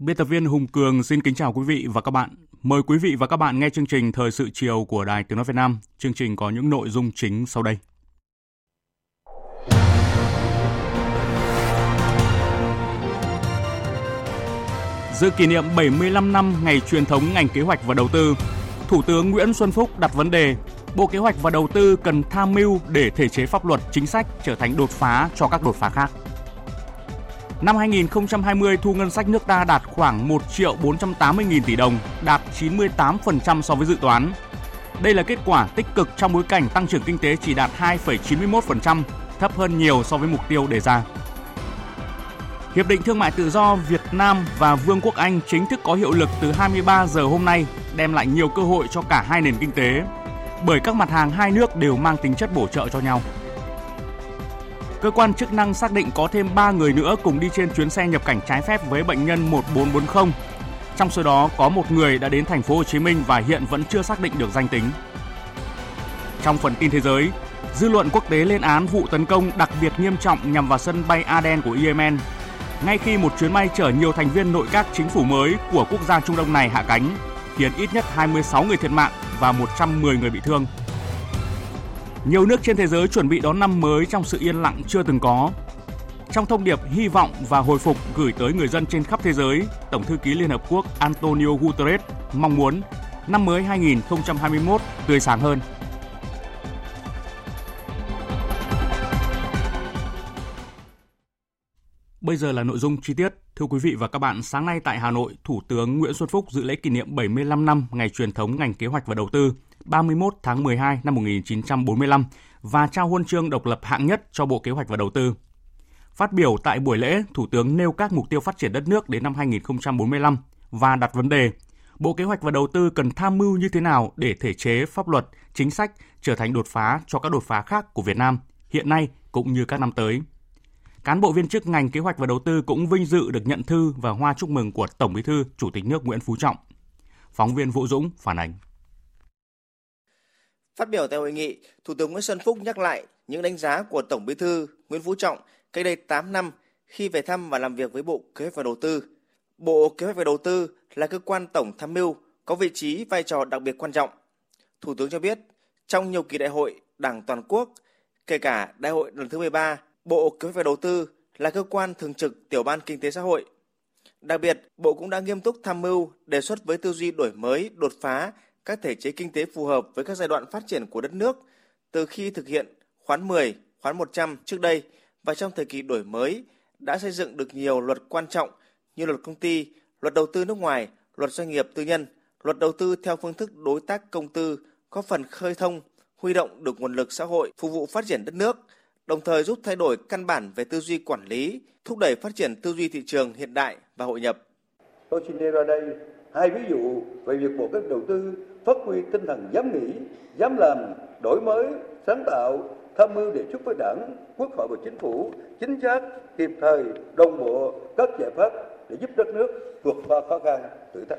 Biên tập viên Hùng Cường xin kính chào quý vị và các bạn. Mời quý vị và các bạn nghe chương trình Thời sự chiều của Đài Tiếng Nói Việt Nam. Chương trình có những nội dung chính sau đây. Dự kỷ niệm 75 năm ngày truyền thống ngành kế hoạch và đầu tư, Thủ tướng Nguyễn Xuân Phúc đặt vấn đề Bộ Kế hoạch và Đầu tư cần tham mưu để thể chế pháp luật chính sách trở thành đột phá cho các đột phá khác. Năm 2020, thu ngân sách nước ta đạt khoảng 1 triệu 480 nghìn tỷ đồng, đạt 98% so với dự toán. Đây là kết quả tích cực trong bối cảnh tăng trưởng kinh tế chỉ đạt 2,91%, thấp hơn nhiều so với mục tiêu đề ra. Hiệp định Thương mại Tự do Việt Nam và Vương quốc Anh chính thức có hiệu lực từ 23 giờ hôm nay, đem lại nhiều cơ hội cho cả hai nền kinh tế, bởi các mặt hàng hai nước đều mang tính chất bổ trợ cho nhau. Cơ quan chức năng xác định có thêm 3 người nữa cùng đi trên chuyến xe nhập cảnh trái phép với bệnh nhân 1440. Trong số đó có một người đã đến thành phố Hồ Chí Minh và hiện vẫn chưa xác định được danh tính. Trong phần tin thế giới, dư luận quốc tế lên án vụ tấn công đặc biệt nghiêm trọng nhằm vào sân bay Aden của Yemen ngay khi một chuyến bay chở nhiều thành viên nội các chính phủ mới của quốc gia Trung Đông này hạ cánh, khiến ít nhất 26 người thiệt mạng và 110 người bị thương. Nhiều nước trên thế giới chuẩn bị đón năm mới trong sự yên lặng chưa từng có. Trong thông điệp hy vọng và hồi phục gửi tới người dân trên khắp thế giới, Tổng thư ký Liên Hợp Quốc Antonio Guterres mong muốn năm mới 2021 tươi sáng hơn. Bây giờ là nội dung chi tiết. Thưa quý vị và các bạn, sáng nay tại Hà Nội, Thủ tướng Nguyễn Xuân Phúc dự lễ kỷ niệm 75 năm ngày truyền thống ngành kế hoạch và đầu tư 31 tháng 12 năm 1945 và trao huân chương độc lập hạng nhất cho Bộ Kế hoạch và Đầu tư. Phát biểu tại buổi lễ, Thủ tướng nêu các mục tiêu phát triển đất nước đến năm 2045 và đặt vấn đề Bộ Kế hoạch và Đầu tư cần tham mưu như thế nào để thể chế, pháp luật, chính sách trở thành đột phá cho các đột phá khác của Việt Nam hiện nay cũng như các năm tới. Cán bộ viên chức ngành kế hoạch và đầu tư cũng vinh dự được nhận thư và hoa chúc mừng của Tổng Bí thư Chủ tịch nước Nguyễn Phú Trọng. Phóng viên Vũ Dũng phản ánh. Phát biểu tại hội nghị, Thủ tướng Nguyễn Xuân Phúc nhắc lại những đánh giá của Tổng Bí thư Nguyễn Phú Trọng cách đây 8 năm khi về thăm và làm việc với Bộ Kế hoạch và Đầu tư. Bộ Kế hoạch và Đầu tư là cơ quan tổng tham mưu có vị trí vai trò đặc biệt quan trọng. Thủ tướng cho biết, trong nhiều kỳ đại hội Đảng toàn quốc, kể cả đại hội lần thứ 13, Bộ Kế hoạch và Đầu tư là cơ quan thường trực tiểu ban kinh tế xã hội. Đặc biệt, Bộ cũng đã nghiêm túc tham mưu đề xuất với tư duy đổi mới, đột phá các thể chế kinh tế phù hợp với các giai đoạn phát triển của đất nước từ khi thực hiện khoán 10, khoán 100 trước đây và trong thời kỳ đổi mới đã xây dựng được nhiều luật quan trọng như luật công ty, luật đầu tư nước ngoài, luật doanh nghiệp tư nhân, luật đầu tư theo phương thức đối tác công tư có phần khơi thông, huy động được nguồn lực xã hội phục vụ phát triển đất nước, đồng thời giúp thay đổi căn bản về tư duy quản lý, thúc đẩy phát triển tư duy thị trường hiện đại và hội nhập. Tôi xin nêu ra đây hai ví dụ về việc Bộ Kế đầu tư phát huy tinh thần dám nghĩ, dám làm, đổi mới, sáng tạo, tham mưu đề xuất với Đảng, Quốc hội và Chính phủ chính xác, kịp thời, đồng bộ các giải pháp để giúp đất nước vượt qua khó khăn, thử thách.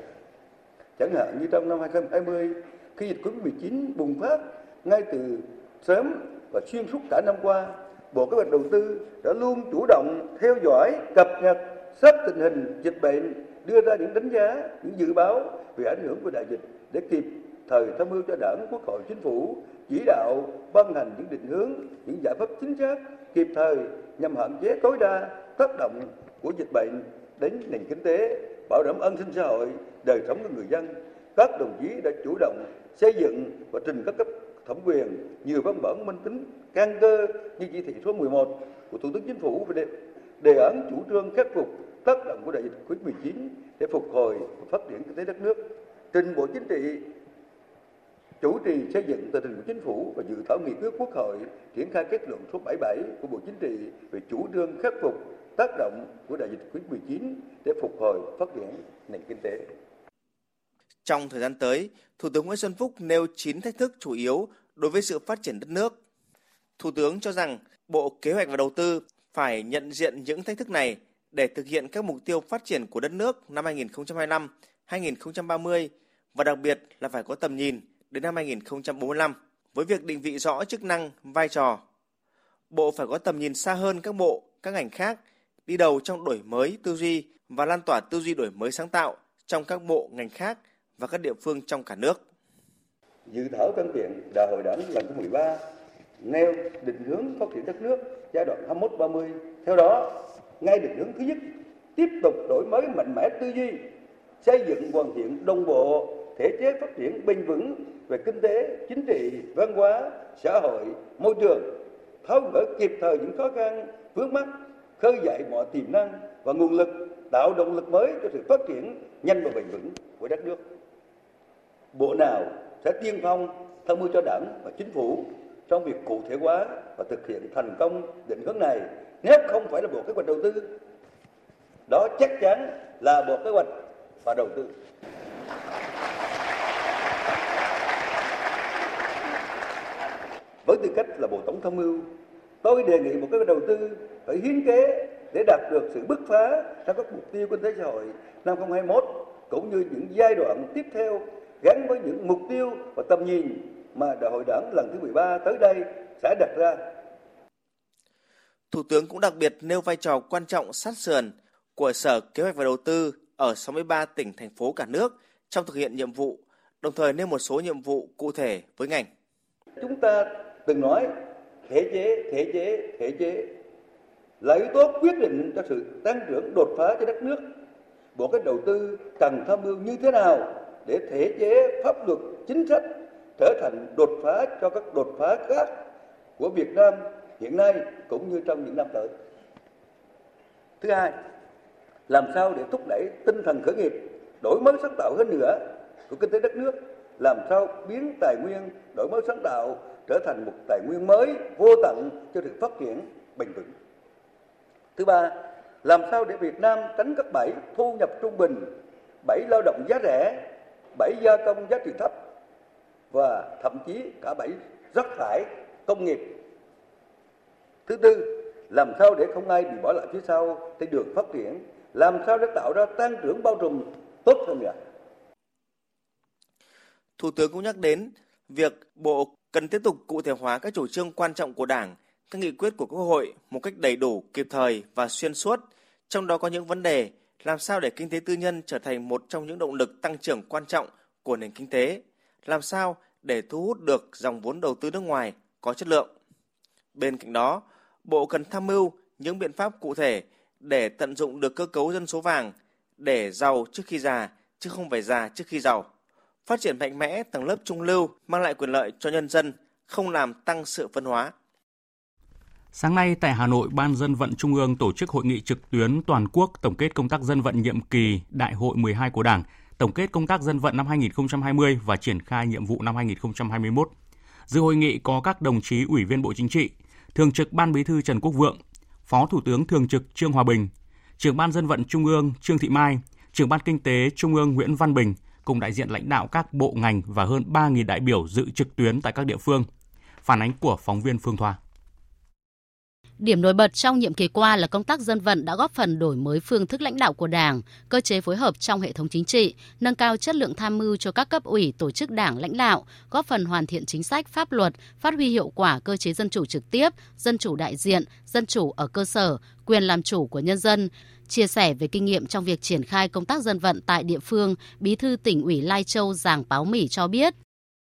Chẳng hạn như trong năm 2020, khi dịch Covid-19 bùng phát ngay từ sớm và xuyên suốt cả năm qua, Bộ Kế hoạch Đầu tư đã luôn chủ động theo dõi, cập nhật, sát tình hình dịch bệnh, đưa ra những đánh giá, những dự báo về ảnh hưởng của đại dịch để kịp thời tham mưu cho Đảng, Quốc hội, Chính phủ chỉ đạo ban hành những định hướng, những giải pháp chính xác, kịp thời nhằm hạn chế tối đa tác động của dịch bệnh đến nền kinh tế, bảo đảm an sinh xã hội, đời sống của người dân. Các đồng chí đã chủ động xây dựng và trình các cấp thẩm quyền nhiều văn bản minh tính căn cơ như chỉ thị số 11 của Thủ tướng Chính phủ về đề, đề án chủ trương khắc phục tác động của đại dịch Covid-19 để phục hồi và phát triển kinh tế đất nước. Trình Bộ Chính trị chủ trì xây dựng tờ trình của chính phủ và dự thảo nghị quyết quốc hội triển khai kết luận số 77 của Bộ Chính trị về chủ trương khắc phục tác động của đại dịch Covid-19 để phục hồi phát triển nền kinh tế. Trong thời gian tới, Thủ tướng Nguyễn Xuân Phúc nêu 9 thách thức chủ yếu đối với sự phát triển đất nước. Thủ tướng cho rằng Bộ Kế hoạch và Đầu tư phải nhận diện những thách thức này để thực hiện các mục tiêu phát triển của đất nước năm 2025, 2030 và đặc biệt là phải có tầm nhìn đến năm 2045 với việc định vị rõ chức năng, vai trò. Bộ phải có tầm nhìn xa hơn các bộ, các ngành khác, đi đầu trong đổi mới tư duy và lan tỏa tư duy đổi mới sáng tạo trong các bộ ngành khác và các địa phương trong cả nước. Dự thảo văn kiện Đại hội Đảng lần thứ 13 nêu định hướng phát triển đất nước giai đoạn 21-30. Theo đó, ngay định hướng thứ nhất, tiếp tục đổi mới mạnh mẽ tư duy, xây dựng hoàn thiện đồng bộ thể chế phát triển bền vững về kinh tế, chính trị, văn hóa, xã hội, môi trường, tháo gỡ kịp thời những khó khăn, vướng mắt, khơi dậy mọi tiềm năng và nguồn lực, tạo động lực mới cho sự phát triển nhanh và bền vững của đất nước. Bộ nào sẽ tiên phong tham mưu cho Đảng và Chính phủ trong việc cụ thể hóa và thực hiện thành công định hướng này nếu không phải là Bộ Kế hoạch Đầu tư. Đó chắc chắn là Bộ Kế hoạch và Đầu tư. Với tư cách là Bộ Tổng tham mưu, tôi đề nghị Kế hoạch Đầu tư phải hiến kế để đạt được sự bứt phá trong các mục tiêu kinh tế xã hội năm 2021 cũng như những giai đoạn tiếp theo gắn với những mục tiêu và tầm nhìn mà Đại hội Đảng lần thứ 13 tới đây sẽ đặt ra. Thủ tướng cũng đặc biệt nêu vai trò quan trọng sát sườn của Sở Kế hoạch và Đầu tư ở 63 tỉnh thành phố cả nước trong thực hiện nhiệm vụ, đồng thời nêu một số nhiệm vụ cụ thể với ngành. Chúng ta từng nói thể chế, thể chế, thể chế là yếu tố quyết định cho sự tăng trưởng đột phá cho đất nước. Bộ các đầu tư cần tham mưu như thế nào để thể chế pháp luật chính sách trở thành đột phá cho các đột phá khác của Việt Nam hiện nay cũng như trong những năm tới. Thứ hai, làm sao để thúc đẩy tinh thần khởi nghiệp, đổi mới sáng tạo hơn nữa của kinh tế đất nước, làm sao biến tài nguyên đổi mới sáng tạo trở thành một tài nguyên mới vô tận cho sự phát triển bền vững. Thứ ba, làm sao để Việt Nam tránh các bẫy thu nhập trung bình, bẫy lao động giá rẻ, bẫy gia công giá trị thấp và thậm chí cả bẫy rác thải công nghiệp. Thứ tư, làm sao để không ai bị bỏ lại phía sau trên đường phát triển, làm sao để tạo ra tăng trưởng bao trùm tốt hơn nữa. Thủ tướng cũng nhắc đến việc Bộ cần tiếp tục cụ thể hóa các chủ trương quan trọng của Đảng, các nghị quyết của Quốc hội một cách đầy đủ, kịp thời và xuyên suốt, trong đó có những vấn đề làm sao để kinh tế tư nhân trở thành một trong những động lực tăng trưởng quan trọng của nền kinh tế, làm sao để thu hút được dòng vốn đầu tư nước ngoài có chất lượng. Bên cạnh đó, Bộ cần tham mưu những biện pháp cụ thể để tận dụng được cơ cấu dân số vàng để giàu trước khi già chứ không phải già trước khi giàu. Phát triển mạnh mẽ tầng lớp trung lưu mang lại quyền lợi cho nhân dân, không làm tăng sự phân hóa. Sáng nay tại Hà Nội, Ban dân vận Trung ương tổ chức hội nghị trực tuyến toàn quốc tổng kết công tác dân vận nhiệm kỳ Đại hội 12 của Đảng, tổng kết công tác dân vận năm 2020 và triển khai nhiệm vụ năm 2021. Dự hội nghị có các đồng chí Ủy viên Bộ Chính trị, Thường trực Ban Bí thư Trần Quốc Vượng, Phó Thủ tướng Thường trực Trương Hòa Bình, Trưởng Ban dân vận Trung ương Trương Thị Mai, Trưởng Ban Kinh tế Trung ương Nguyễn Văn Bình cùng đại diện lãnh đạo các bộ ngành và hơn 3.000 đại biểu dự trực tuyến tại các địa phương. Phản ánh của phóng viên Phương Thoa. Điểm nổi bật trong nhiệm kỳ qua là công tác dân vận đã góp phần đổi mới phương thức lãnh đạo của Đảng, cơ chế phối hợp trong hệ thống chính trị, nâng cao chất lượng tham mưu cho các cấp ủy tổ chức Đảng lãnh đạo, góp phần hoàn thiện chính sách pháp luật, phát huy hiệu quả cơ chế dân chủ trực tiếp, dân chủ đại diện, dân chủ ở cơ sở, quyền làm chủ của nhân dân, chia sẻ về kinh nghiệm trong việc triển khai công tác dân vận tại địa phương, Bí thư tỉnh ủy Lai Châu Giàng Báo Mỉ cho biết.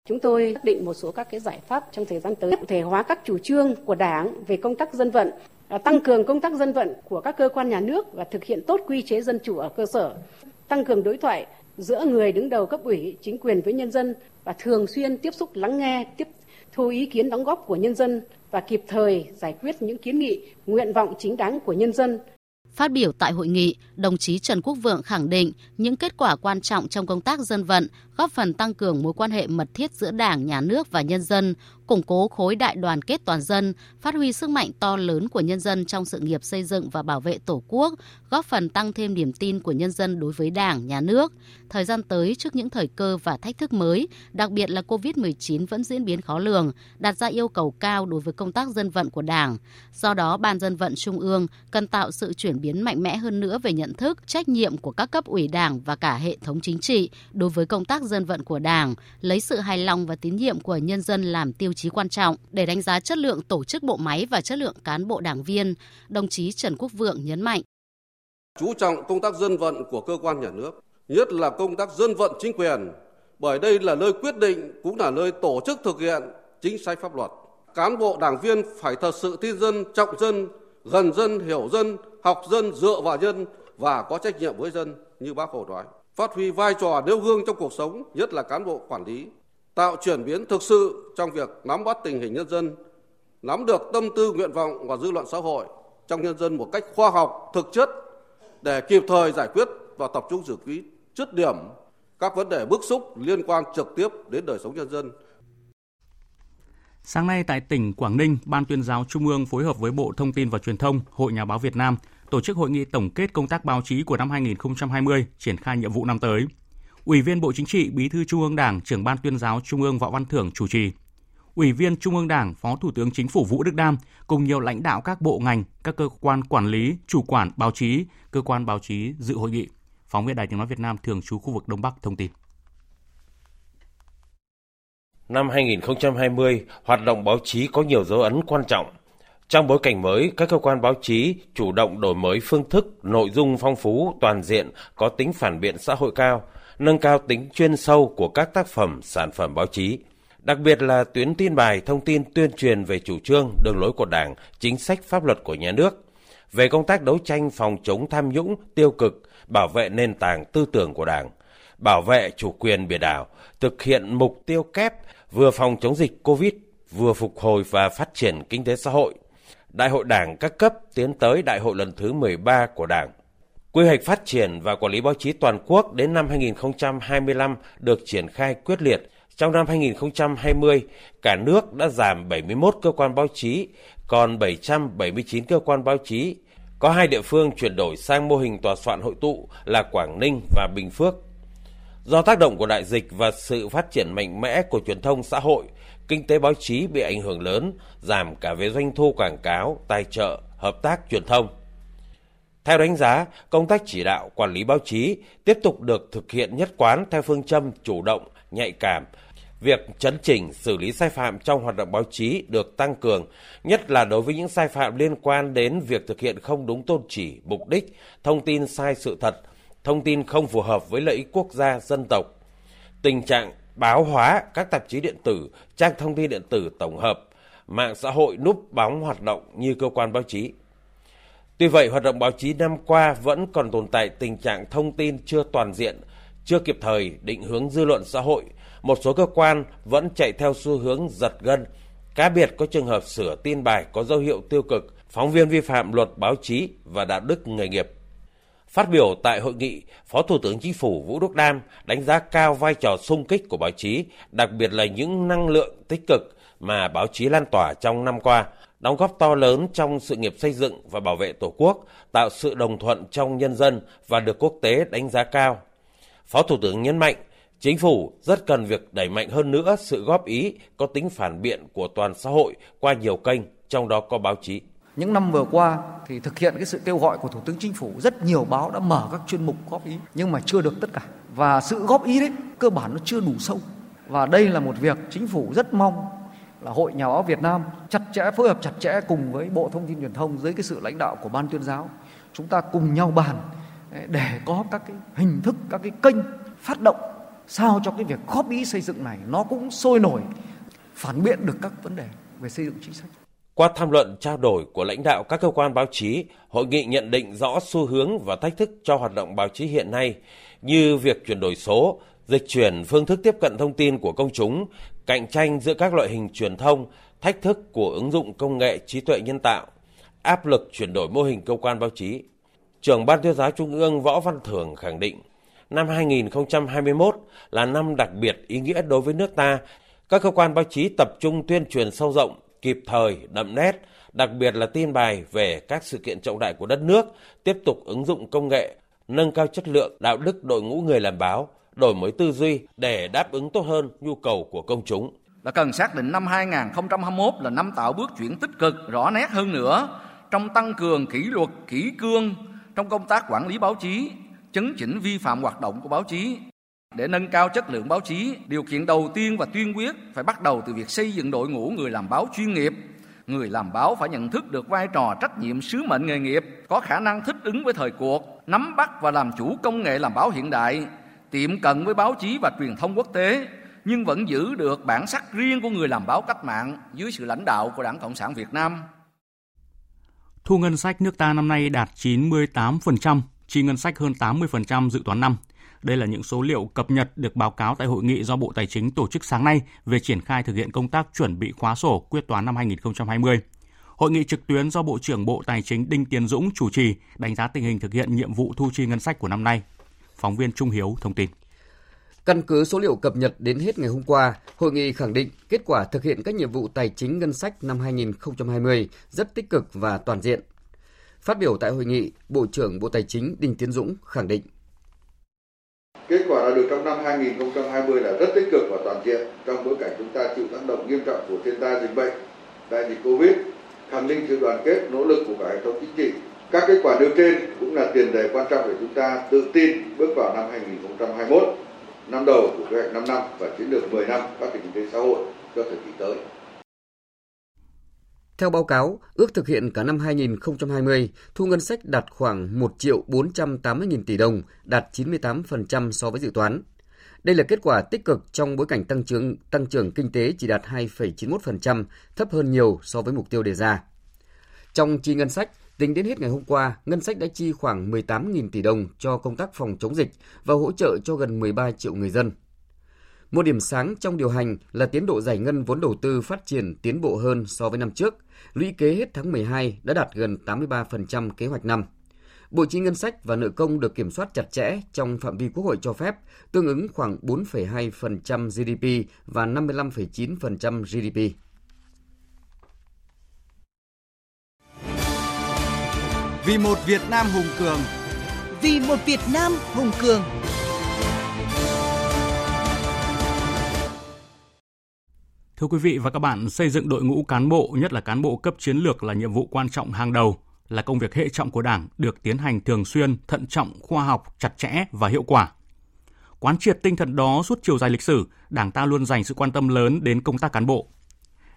Chúng tôi xác định một số các cái giải pháp trong thời gian tới, cụ thể hóa các chủ trương của Đảng về công tác dân vận, à, tăng cường công tác dân vận của các cơ quan nhà nước và thực hiện tốt quy chế dân chủ ở cơ sở, tăng cường đối thoại giữa người đứng đầu cấp ủy, chính quyền với nhân dân và thường xuyên tiếp xúc lắng nghe, tiếp thu ý kiến đóng góp của nhân dân và kịp thời giải quyết những kiến nghị, nguyện vọng chính đáng của nhân dân. Phát biểu tại hội nghị, đồng chí Trần Quốc Vượng khẳng định những kết quả quan trọng trong công tác dân vận góp phần tăng cường mối quan hệ mật thiết giữa Đảng, Nhà nước và nhân dân, củng cố khối đại đoàn kết toàn dân, phát huy sức mạnh to lớn của nhân dân trong sự nghiệp xây dựng và bảo vệ Tổ quốc, góp phần tăng thêm niềm tin của nhân dân đối với Đảng, Nhà nước. Thời gian tới, trước những thời cơ và thách thức mới, đặc biệt là COVID-19 vẫn diễn biến khó lường, đặt ra yêu cầu cao đối với công tác dân vận của Đảng. Do đó, Ban dân vận Trung ương cần tạo sự chuyển biến mạnh mẽ hơn nữa về nhận thức, trách nhiệm của các cấp ủy Đảng và cả hệ thống chính trị đối với công tác dân vận của Đảng, lấy sự hài lòng và tín nhiệm của nhân dân làm tiêu chí quan trọng để đánh giá chất lượng tổ chức bộ máy và chất lượng cán bộ đảng viên, đồng chí Trần Quốc Vượng nhấn mạnh. Chú trọng công tác dân vận của cơ quan nhà nước, nhất là công tác dân vận chính quyền, bởi đây là nơi quyết định cũng là nơi tổ chức thực hiện chính sách pháp luật. Cán bộ đảng viên phải thật sự tin dân, trọng dân, gần dân, hiểu dân, học dân, dựa vào dân và có trách nhiệm với dân như bác Hồ nói. Phát huy vai trò nêu gương trong cuộc sống, nhất là cán bộ quản lý, tạo chuyển biến thực sự trong việc nắm bắt tình hình nhân dân, nắm được tâm tư nguyện vọng và dư luận xã hội trong nhân dân một cách khoa học, thực chất để kịp thời giải quyết và tập trung xử lý dứt điểm các vấn đề bức xúc liên quan trực tiếp đến đời sống nhân dân. Sáng nay tại tỉnh Quảng Ninh, Ban tuyên giáo Trung ương phối hợp với Bộ Thông tin và Truyền thông, Hội Nhà báo Việt Nam tổ chức hội nghị tổng kết công tác báo chí của năm 2020, triển khai nhiệm vụ năm tới. Ủy viên Bộ Chính trị, Bí thư Trung ương Đảng, trưởng Ban tuyên giáo Trung ương Võ Văn Thưởng chủ trì. Ủy viên Trung ương Đảng, Phó Thủ tướng Chính phủ Vũ Đức Đam cùng nhiều lãnh đạo các bộ ngành, các cơ quan quản lý, chủ quản báo chí, cơ quan báo chí dự hội nghị. Phóng viên Đài Tiếng nói Việt Nam thường trú khu vực Đông Bắc thông tin. Năm 2020, hoạt động báo chí có nhiều dấu ấn quan trọng. Trong bối cảnh mới, các cơ quan báo chí chủ động đổi mới phương thức, nội dung phong phú, toàn diện, có tính phản biện xã hội cao, nâng cao tính chuyên sâu của các tác phẩm, sản phẩm báo chí. Đặc biệt là tuyến tin bài thông tin tuyên truyền về chủ trương, đường lối của Đảng, chính sách pháp luật của nhà nước, về công tác đấu tranh phòng chống tham nhũng, tiêu cực, bảo vệ nền tảng tư tưởng của Đảng, bảo vệ chủ quyền biển đảo, thực hiện mục tiêu kép vừa phòng chống dịch Covid, vừa phục hồi và phát triển kinh tế xã hội. Đại hội Đảng các cấp tiến tới Đại hội lần thứ 13 của Đảng. Quy hoạch phát triển và quản lý báo chí toàn quốc đến năm 2025 được triển khai quyết liệt. Trong năm 2020, cả nước đã giảm 71 cơ quan báo chí, còn 779 cơ quan báo chí. Có hai địa phương chuyển đổi sang mô hình tòa soạn hội tụ là Quảng Ninh và Bình Phước. Do tác động của đại dịch và sự phát triển mạnh mẽ của truyền thông xã hội, kinh tế báo chí bị ảnh hưởng lớn, giảm cả về doanh thu quảng cáo, tài trợ, hợp tác truyền thông. Theo đánh giá, công tác chỉ đạo quản lý báo chí tiếp tục được thực hiện nhất quán theo phương châm chủ động, nhạy cảm. Việc chấn chỉnh xử lý sai phạm trong hoạt động báo chí được tăng cường, nhất là đối với những sai phạm liên quan đến việc thực hiện không đúng tôn chỉ, mục đích, thông tin sai sự thật, thông tin không phù hợp với lợi ích quốc gia, dân tộc. Tình trạng báo hóa các tạp chí điện tử, trang thông tin điện tử tổng hợp, mạng xã hội núp bóng hoạt động như cơ quan báo chí. Tuy vậy, hoạt động báo chí năm qua vẫn còn tồn tại tình trạng thông tin chưa toàn diện, chưa kịp thời định hướng dư luận xã hội. Một số cơ quan vẫn chạy theo xu hướng giật gân, cá biệt có trường hợp sửa tin bài có dấu hiệu tiêu cực, phóng viên vi phạm luật báo chí và đạo đức nghề nghiệp. Phát biểu tại hội nghị, Phó Thủ tướng Chính phủ Vũ Đức Đam đánh giá cao vai trò sung kích của báo chí, đặc biệt là những năng lượng tích cực mà báo chí lan tỏa trong năm qua, đóng góp to lớn trong sự nghiệp xây dựng và bảo vệ Tổ quốc, tạo sự đồng thuận trong nhân dân và được quốc tế đánh giá cao. Phó Thủ tướng nhấn mạnh, Chính phủ rất cần việc đẩy mạnh hơn nữa sự góp ý có tính phản biện của toàn xã hội qua nhiều kênh, trong đó có báo chí. Những năm vừa qua thì thực hiện cái sự kêu gọi của Thủ tướng Chính phủ, rất nhiều báo đã mở các chuyên mục góp ý nhưng mà chưa được tất cả. Và sự góp ý đấy cơ bản nó chưa đủ sâu. Và đây là một việc chính phủ rất mong là Hội Nhà báo Việt Nam chặt chẽ phối hợp chặt chẽ cùng với Bộ Thông tin Truyền thông dưới cái sự lãnh đạo của ban tuyên giáo chúng ta cùng nhau bàn eh, để có các cái hình thức các cái kênh phát động sao cho cái việc góp ý xây dựng này nó cũng sôi nổi phản biện được các vấn đề về xây dựng chính sách. Qua tham luận trao đổi của lãnh đạo các cơ quan báo chí, hội nghị nhận định rõ xu hướng và thách thức cho hoạt động báo chí hiện nay như việc chuyển đổi số, dịch chuyển phương thức tiếp cận thông tin của công chúng, cạnh tranh giữa các loại hình truyền thông, thách thức của ứng dụng công nghệ trí tuệ nhân tạo, áp lực chuyển đổi mô hình cơ quan báo chí. Trưởng Ban tuyên giáo Trung ương Võ Văn Thưởng khẳng định, năm 2021 là năm đặc biệt ý nghĩa đối với nước ta. Các cơ quan báo chí tập trung tuyên truyền sâu rộng, kịp thời, đậm nét, đặc biệt là tin bài về các sự kiện trọng đại của đất nước, tiếp tục ứng dụng công nghệ, nâng cao chất lượng đạo đức đội ngũ người làm báo, đổi mới tư duy để đáp ứng tốt hơn nhu cầu của công chúng. Là cần xác định năm 2021 là năm tạo bước chuyển tích cực rõ nét hơn nữa trong tăng cường kỷ luật, kỷ cương trong công tác quản lý báo chí, chấn chỉnh vi phạm hoạt động của báo chí. Để nâng cao chất lượng báo chí, điều kiện đầu tiên và tuyên quyết phải bắt đầu từ việc xây dựng đội ngũ người làm báo chuyên nghiệp. Người làm báo phải nhận thức được vai trò trách nhiệm sứ mệnh nghề nghiệp, có khả năng thích ứng với thời cuộc, nắm bắt và làm chủ công nghệ làm báo hiện đại, tiệm cận với báo chí và truyền thông quốc tế, nhưng vẫn giữ được bản sắc riêng của người làm báo cách mạng dưới sự lãnh đạo của Đảng Cộng sản Việt Nam. Thu ngân sách nước ta năm nay đạt 98%, chi ngân sách hơn 80% dự toán năm. Đây là những số liệu cập nhật được báo cáo tại hội nghị do Bộ Tài chính tổ chức sáng nay về triển khai thực hiện công tác chuẩn bị khóa sổ quyết toán năm 2020. Hội nghị trực tuyến do Bộ trưởng Bộ Tài chính Đinh Tiến Dũng chủ trì đánh giá tình hình thực hiện nhiệm vụ thu chi ngân sách của năm nay. Phóng viên Trung Hiếu thông tin. Căn cứ số liệu cập nhật đến hết ngày hôm qua, hội nghị khẳng định kết quả thực hiện các nhiệm vụ tài chính ngân sách năm 2020 rất tích cực và toàn diện. Phát biểu tại hội nghị, Bộ trưởng Bộ Tài chính Đinh Tiến Dũng khẳng định Kết quả đã được trong năm 2020 là rất tích cực và toàn diện trong bối cảnh chúng ta chịu tác động nghiêm trọng của thiên tai dịch bệnh, đại dịch Covid, khẳng định sự đoàn kết, nỗ lực của cả hệ thống chính trị. Các kết quả nêu trên cũng là tiền đề quan trọng để chúng ta tự tin bước vào năm 2021 năm đầu của kế hoạch 5 năm và chiến lược 10 năm phát triển kinh tế xã hội cho thời kỳ tới. Theo báo cáo, ước thực hiện cả năm 2020, thu ngân sách đạt khoảng 1 triệu 480 nghìn tỷ đồng, đạt 98% so với dự toán. Đây là kết quả tích cực trong bối cảnh tăng trưởng tăng trưởng kinh tế chỉ đạt 2,91%, thấp hơn nhiều so với mục tiêu đề ra. Trong chi ngân sách, Tính đến hết ngày hôm qua, ngân sách đã chi khoảng 18.000 tỷ đồng cho công tác phòng chống dịch và hỗ trợ cho gần 13 triệu người dân. Một điểm sáng trong điều hành là tiến độ giải ngân vốn đầu tư phát triển tiến bộ hơn so với năm trước. Lũy kế hết tháng 12 đã đạt gần 83% kế hoạch năm. Bộ chi ngân sách và nợ công được kiểm soát chặt chẽ trong phạm vi Quốc hội cho phép, tương ứng khoảng 4,2% GDP và 55,9% GDP. Vì một Việt Nam hùng cường. Vì một Việt Nam hùng cường. Thưa quý vị và các bạn, xây dựng đội ngũ cán bộ, nhất là cán bộ cấp chiến lược là nhiệm vụ quan trọng hàng đầu, là công việc hệ trọng của Đảng, được tiến hành thường xuyên, thận trọng, khoa học, chặt chẽ và hiệu quả. Quán triệt tinh thần đó suốt chiều dài lịch sử, Đảng ta luôn dành sự quan tâm lớn đến công tác cán bộ,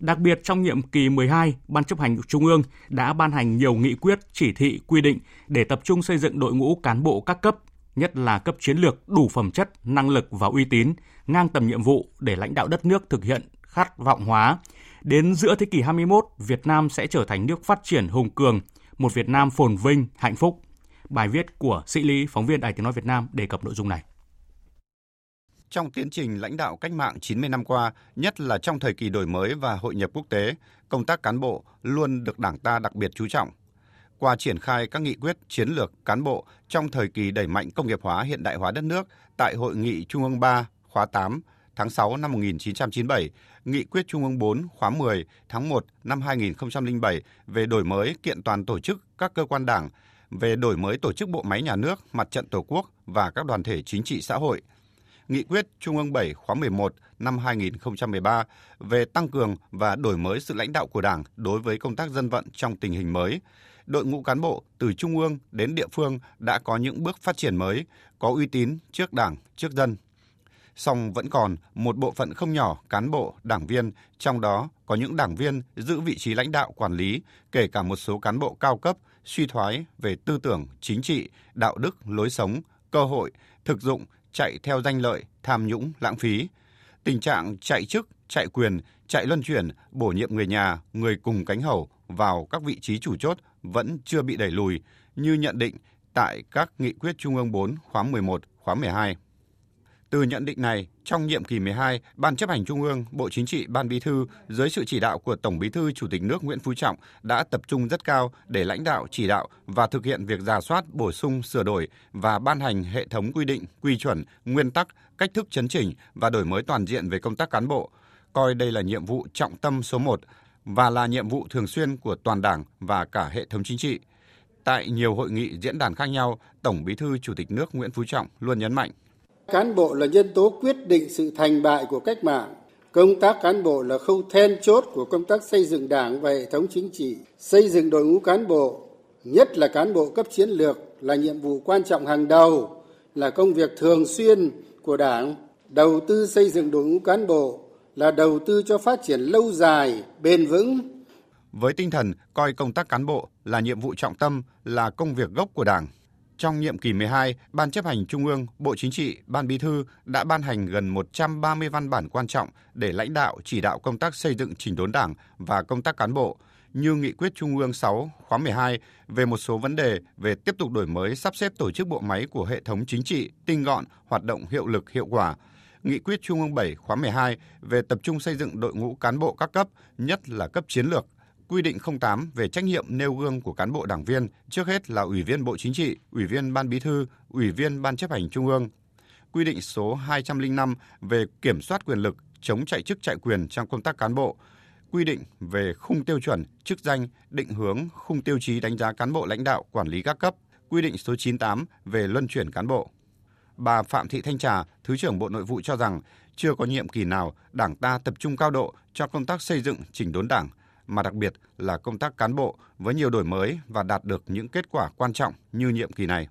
Đặc biệt trong nhiệm kỳ 12, Ban chấp hành Trung ương đã ban hành nhiều nghị quyết, chỉ thị, quy định để tập trung xây dựng đội ngũ cán bộ các cấp, nhất là cấp chiến lược đủ phẩm chất, năng lực và uy tín, ngang tầm nhiệm vụ để lãnh đạo đất nước thực hiện khát vọng hóa. Đến giữa thế kỷ 21, Việt Nam sẽ trở thành nước phát triển hùng cường, một Việt Nam phồn vinh, hạnh phúc. Bài viết của sĩ lý phóng viên Đài Tiếng Nói Việt Nam đề cập nội dung này. Trong tiến trình lãnh đạo cách mạng 90 năm qua, nhất là trong thời kỳ đổi mới và hội nhập quốc tế, công tác cán bộ luôn được Đảng ta đặc biệt chú trọng. Qua triển khai các nghị quyết chiến lược cán bộ trong thời kỳ đẩy mạnh công nghiệp hóa hiện đại hóa đất nước tại Hội nghị Trung ương 3 khóa 8 tháng 6 năm 1997, Nghị quyết Trung ương 4 khóa 10 tháng 1 năm 2007 về đổi mới kiện toàn tổ chức các cơ quan đảng, về đổi mới tổ chức bộ máy nhà nước, mặt trận Tổ quốc và các đoàn thể chính trị xã hội – Nghị quyết Trung ương 7 khóa 11 năm 2013 về tăng cường và đổi mới sự lãnh đạo của Đảng đối với công tác dân vận trong tình hình mới. Đội ngũ cán bộ từ trung ương đến địa phương đã có những bước phát triển mới, có uy tín trước Đảng, trước dân. Song vẫn còn một bộ phận không nhỏ cán bộ, đảng viên, trong đó có những đảng viên giữ vị trí lãnh đạo quản lý, kể cả một số cán bộ cao cấp suy thoái về tư tưởng, chính trị, đạo đức, lối sống, cơ hội, thực dụng, chạy theo danh lợi, tham nhũng, lãng phí. Tình trạng chạy chức, chạy quyền, chạy luân chuyển, bổ nhiệm người nhà, người cùng cánh hầu vào các vị trí chủ chốt vẫn chưa bị đẩy lùi như nhận định tại các nghị quyết Trung ương 4 khóa 11, khóa 12. Từ nhận định này, trong nhiệm kỳ 12, Ban chấp hành Trung ương, Bộ Chính trị, Ban Bí thư dưới sự chỉ đạo của Tổng Bí thư Chủ tịch nước Nguyễn Phú Trọng đã tập trung rất cao để lãnh đạo, chỉ đạo và thực hiện việc giả soát, bổ sung, sửa đổi và ban hành hệ thống quy định, quy chuẩn, nguyên tắc, cách thức chấn chỉnh và đổi mới toàn diện về công tác cán bộ, coi đây là nhiệm vụ trọng tâm số 1 và là nhiệm vụ thường xuyên của toàn Đảng và cả hệ thống chính trị. Tại nhiều hội nghị diễn đàn khác nhau, Tổng Bí thư Chủ tịch nước Nguyễn Phú Trọng luôn nhấn mạnh Cán bộ là nhân tố quyết định sự thành bại của cách mạng. Công tác cán bộ là khâu then chốt của công tác xây dựng Đảng và hệ thống chính trị, xây dựng đội ngũ cán bộ, nhất là cán bộ cấp chiến lược là nhiệm vụ quan trọng hàng đầu, là công việc thường xuyên của Đảng. Đầu tư xây dựng đội ngũ cán bộ là đầu tư cho phát triển lâu dài, bền vững. Với tinh thần coi công tác cán bộ là nhiệm vụ trọng tâm, là công việc gốc của Đảng, trong nhiệm kỳ 12, Ban chấp hành Trung ương, Bộ Chính trị, Ban Bí thư đã ban hành gần 130 văn bản quan trọng để lãnh đạo chỉ đạo công tác xây dựng chỉnh đốn Đảng và công tác cán bộ, như Nghị quyết Trung ương 6 khóa 12 về một số vấn đề về tiếp tục đổi mới sắp xếp tổ chức bộ máy của hệ thống chính trị, tinh gọn, hoạt động hiệu lực hiệu quả, Nghị quyết Trung ương 7 khóa 12 về tập trung xây dựng đội ngũ cán bộ các cấp, nhất là cấp chiến lược, quy định 08 về trách nhiệm nêu gương của cán bộ đảng viên, trước hết là Ủy viên Bộ Chính trị, Ủy viên Ban Bí thư, Ủy viên Ban chấp hành Trung ương. Quy định số 205 về kiểm soát quyền lực, chống chạy chức chạy quyền trong công tác cán bộ, quy định về khung tiêu chuẩn, chức danh, định hướng, khung tiêu chí đánh giá cán bộ lãnh đạo, quản lý các cấp, quy định số 98 về luân chuyển cán bộ. Bà Phạm Thị Thanh Trà, Thứ trưởng Bộ Nội vụ cho rằng chưa có nhiệm kỳ nào Đảng ta tập trung cao độ cho công tác xây dựng chỉnh đốn Đảng, mà đặc biệt là công tác cán bộ với nhiều đổi mới và đạt được những kết quả quan trọng như nhiệm kỳ này.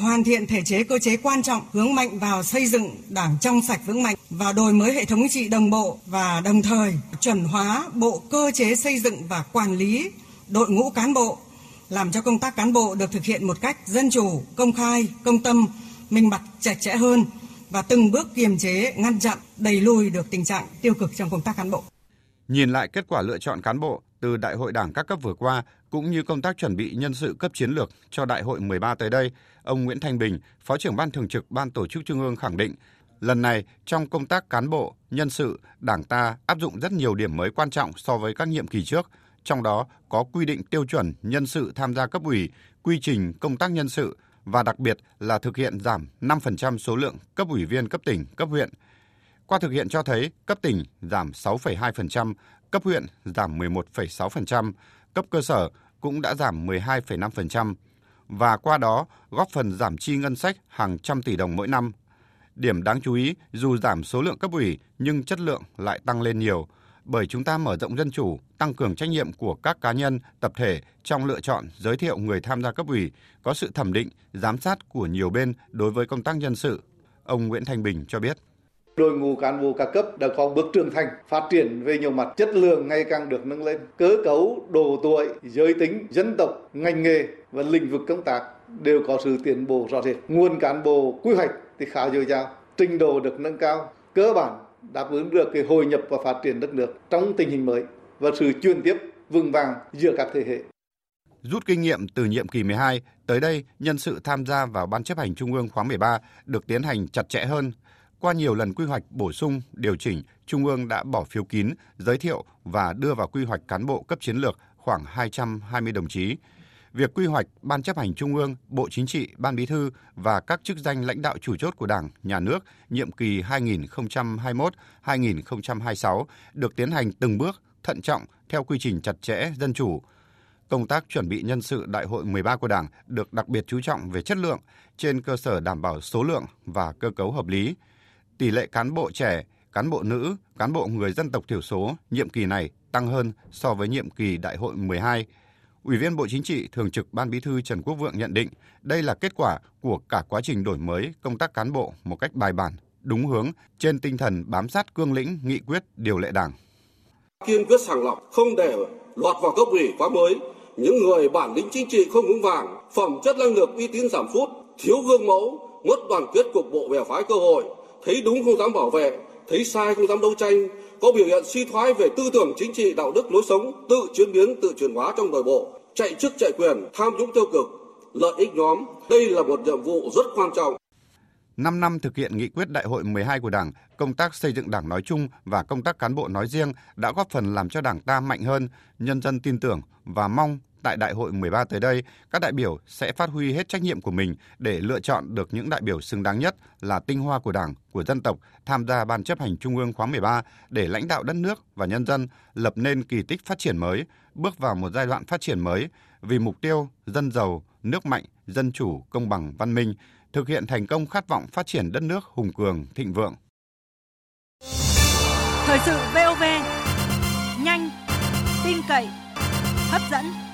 Hoàn thiện thể chế cơ chế quan trọng hướng mạnh vào xây dựng đảng trong sạch vững mạnh và đổi mới hệ thống trị đồng bộ và đồng thời chuẩn hóa bộ cơ chế xây dựng và quản lý đội ngũ cán bộ làm cho công tác cán bộ được thực hiện một cách dân chủ, công khai, công tâm, minh bạch, chặt chẽ hơn và từng bước kiềm chế, ngăn chặn, đẩy lùi được tình trạng tiêu cực trong công tác cán bộ. Nhìn lại kết quả lựa chọn cán bộ từ Đại hội Đảng các cấp vừa qua cũng như công tác chuẩn bị nhân sự cấp chiến lược cho Đại hội 13 tới đây, ông Nguyễn Thanh Bình, Phó trưởng Ban Thường trực Ban Tổ chức Trung ương khẳng định, lần này trong công tác cán bộ, nhân sự, Đảng ta áp dụng rất nhiều điểm mới quan trọng so với các nhiệm kỳ trước, trong đó có quy định tiêu chuẩn nhân sự tham gia cấp ủy, quy trình công tác nhân sự và đặc biệt là thực hiện giảm 5% số lượng cấp ủy viên cấp tỉnh, cấp huyện – qua thực hiện cho thấy cấp tỉnh giảm 6,2%, cấp huyện giảm 11,6%, cấp cơ sở cũng đã giảm 12,5% và qua đó góp phần giảm chi ngân sách hàng trăm tỷ đồng mỗi năm. Điểm đáng chú ý, dù giảm số lượng cấp ủy nhưng chất lượng lại tăng lên nhiều, bởi chúng ta mở rộng dân chủ, tăng cường trách nhiệm của các cá nhân, tập thể trong lựa chọn, giới thiệu người tham gia cấp ủy, có sự thẩm định, giám sát của nhiều bên đối với công tác nhân sự. Ông Nguyễn Thanh Bình cho biết. Đội ngũ cán bộ các cấp đã có bước trưởng thành, phát triển về nhiều mặt, chất lượng ngày càng được nâng lên. Cơ cấu, độ tuổi, giới tính, dân tộc, ngành nghề và lĩnh vực công tác đều có sự tiến bộ rõ rệt. Nguồn cán bộ quy hoạch thì khá dồi dào, trình độ được nâng cao, cơ bản đáp ứng được cái hội nhập và phát triển đất nước trong tình hình mới và sự chuyên tiếp vững vàng giữa các thế hệ. Rút kinh nghiệm từ nhiệm kỳ 12, tới đây nhân sự tham gia vào Ban chấp hành Trung ương khóa 13 được tiến hành chặt chẽ hơn, qua nhiều lần quy hoạch bổ sung, điều chỉnh, Trung ương đã bỏ phiếu kín, giới thiệu và đưa vào quy hoạch cán bộ cấp chiến lược khoảng 220 đồng chí. Việc quy hoạch Ban chấp hành Trung ương, Bộ Chính trị, Ban Bí thư và các chức danh lãnh đạo chủ chốt của Đảng, Nhà nước nhiệm kỳ 2021-2026 được tiến hành từng bước, thận trọng theo quy trình chặt chẽ, dân chủ. Công tác chuẩn bị nhân sự Đại hội 13 của Đảng được đặc biệt chú trọng về chất lượng trên cơ sở đảm bảo số lượng và cơ cấu hợp lý – tỷ lệ cán bộ trẻ, cán bộ nữ, cán bộ người dân tộc thiểu số nhiệm kỳ này tăng hơn so với nhiệm kỳ đại hội 12. Ủy viên Bộ Chính trị, Thường trực Ban Bí thư Trần Quốc Vượng nhận định đây là kết quả của cả quá trình đổi mới công tác cán bộ một cách bài bản, đúng hướng trên tinh thần bám sát cương lĩnh, nghị quyết, điều lệ Đảng. Kiên quyết sàng lọc, không để lọt vào cấp ủy quá mới, những người bản lĩnh chính trị không vững vàng, phẩm chất năng lực uy tín giảm sút, thiếu gương mẫu, mất đoàn kết cục bộ bè phái cơ hội, thấy đúng không dám bảo vệ, thấy sai không dám đấu tranh, có biểu hiện suy thoái về tư tưởng chính trị, đạo đức, lối sống, tự chuyển biến, tự chuyển hóa trong nội bộ, chạy chức chạy quyền, tham nhũng tiêu cực, lợi ích nhóm. Đây là một nhiệm vụ rất quan trọng. 5 năm thực hiện nghị quyết đại hội 12 của Đảng, công tác xây dựng Đảng nói chung và công tác cán bộ nói riêng đã góp phần làm cho Đảng ta mạnh hơn, nhân dân tin tưởng và mong tại đại hội 13 tới đây, các đại biểu sẽ phát huy hết trách nhiệm của mình để lựa chọn được những đại biểu xứng đáng nhất là tinh hoa của Đảng, của dân tộc tham gia Ban chấp hành Trung ương khóa 13 để lãnh đạo đất nước và nhân dân lập nên kỳ tích phát triển mới, bước vào một giai đoạn phát triển mới vì mục tiêu dân giàu, nước mạnh, dân chủ, công bằng, văn minh, thực hiện thành công khát vọng phát triển đất nước hùng cường, thịnh vượng. Thời sự VOV, nhanh, tin cậy, hấp dẫn.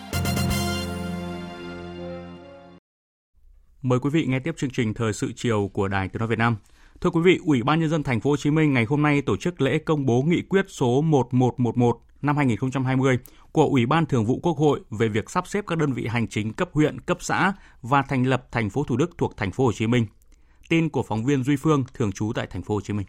Mời quý vị nghe tiếp chương trình Thời sự chiều của Đài Tiếng nói Việt Nam. Thưa quý vị, Ủy ban nhân dân thành phố Hồ Chí Minh ngày hôm nay tổ chức lễ công bố nghị quyết số 1111 năm 2020 của Ủy ban Thường vụ Quốc hội về việc sắp xếp các đơn vị hành chính cấp huyện, cấp xã và thành lập thành phố Thủ Đức thuộc thành phố Hồ Chí Minh. Tin của phóng viên Duy Phương thường trú tại thành phố Hồ Chí Minh.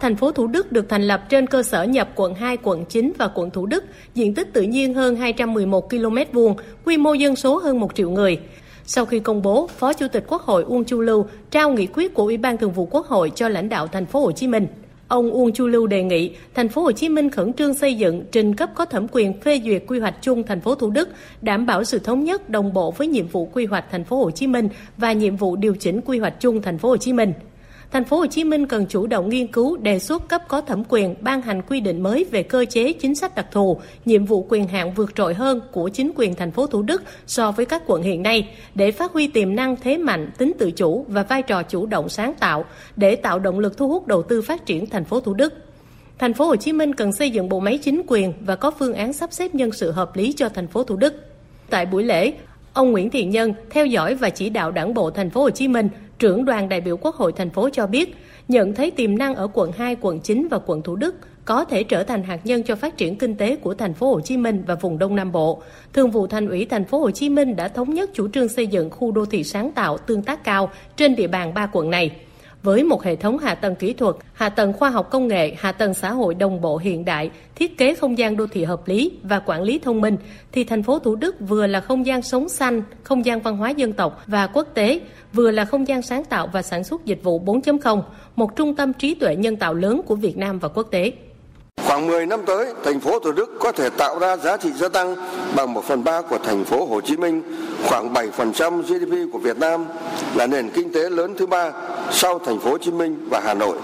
Thành phố Thủ Đức được thành lập trên cơ sở nhập quận 2, quận 9 và quận Thủ Đức, diện tích tự nhiên hơn 211 km vuông, quy mô dân số hơn 1 triệu người. Sau khi công bố, Phó Chủ tịch Quốc hội Uông Chu Lưu trao nghị quyết của Ủy ban Thường vụ Quốc hội cho lãnh đạo thành phố Hồ Chí Minh. Ông Uông Chu Lưu đề nghị thành phố Hồ Chí Minh khẩn trương xây dựng trình cấp có thẩm quyền phê duyệt quy hoạch chung thành phố Thủ Đức, đảm bảo sự thống nhất đồng bộ với nhiệm vụ quy hoạch thành phố Hồ Chí Minh và nhiệm vụ điều chỉnh quy hoạch chung thành phố Hồ Chí Minh thành phố Hồ Chí Minh cần chủ động nghiên cứu đề xuất cấp có thẩm quyền ban hành quy định mới về cơ chế chính sách đặc thù, nhiệm vụ quyền hạn vượt trội hơn của chính quyền thành phố Thủ Đức so với các quận hiện nay để phát huy tiềm năng thế mạnh, tính tự chủ và vai trò chủ động sáng tạo để tạo động lực thu hút đầu tư phát triển thành phố Thủ Đức. Thành phố Hồ Chí Minh cần xây dựng bộ máy chính quyền và có phương án sắp xếp nhân sự hợp lý cho thành phố Thủ Đức. Tại buổi lễ, ông Nguyễn Thiện Nhân theo dõi và chỉ đạo Đảng bộ thành phố Hồ Chí Minh trưởng đoàn đại biểu Quốc hội thành phố cho biết, nhận thấy tiềm năng ở quận 2, quận 9 và quận Thủ Đức có thể trở thành hạt nhân cho phát triển kinh tế của thành phố Hồ Chí Minh và vùng Đông Nam Bộ. Thường vụ Thành ủy thành phố Hồ Chí Minh đã thống nhất chủ trương xây dựng khu đô thị sáng tạo tương tác cao trên địa bàn ba quận này với một hệ thống hạ tầng kỹ thuật, hạ tầng khoa học công nghệ, hạ tầng xã hội đồng bộ hiện đại, thiết kế không gian đô thị hợp lý và quản lý thông minh, thì thành phố Thủ Đức vừa là không gian sống xanh, không gian văn hóa dân tộc và quốc tế, vừa là không gian sáng tạo và sản xuất dịch vụ 4.0, một trung tâm trí tuệ nhân tạo lớn của Việt Nam và quốc tế. Khoảng 10 năm tới, thành phố Thủ Đức có thể tạo ra giá trị gia tăng bằng 1 phần 3 của thành phố Hồ Chí Minh, khoảng 7% GDP của Việt Nam, là nền kinh tế lớn thứ ba sau thành phố Hồ Chí Minh và Hà Nội.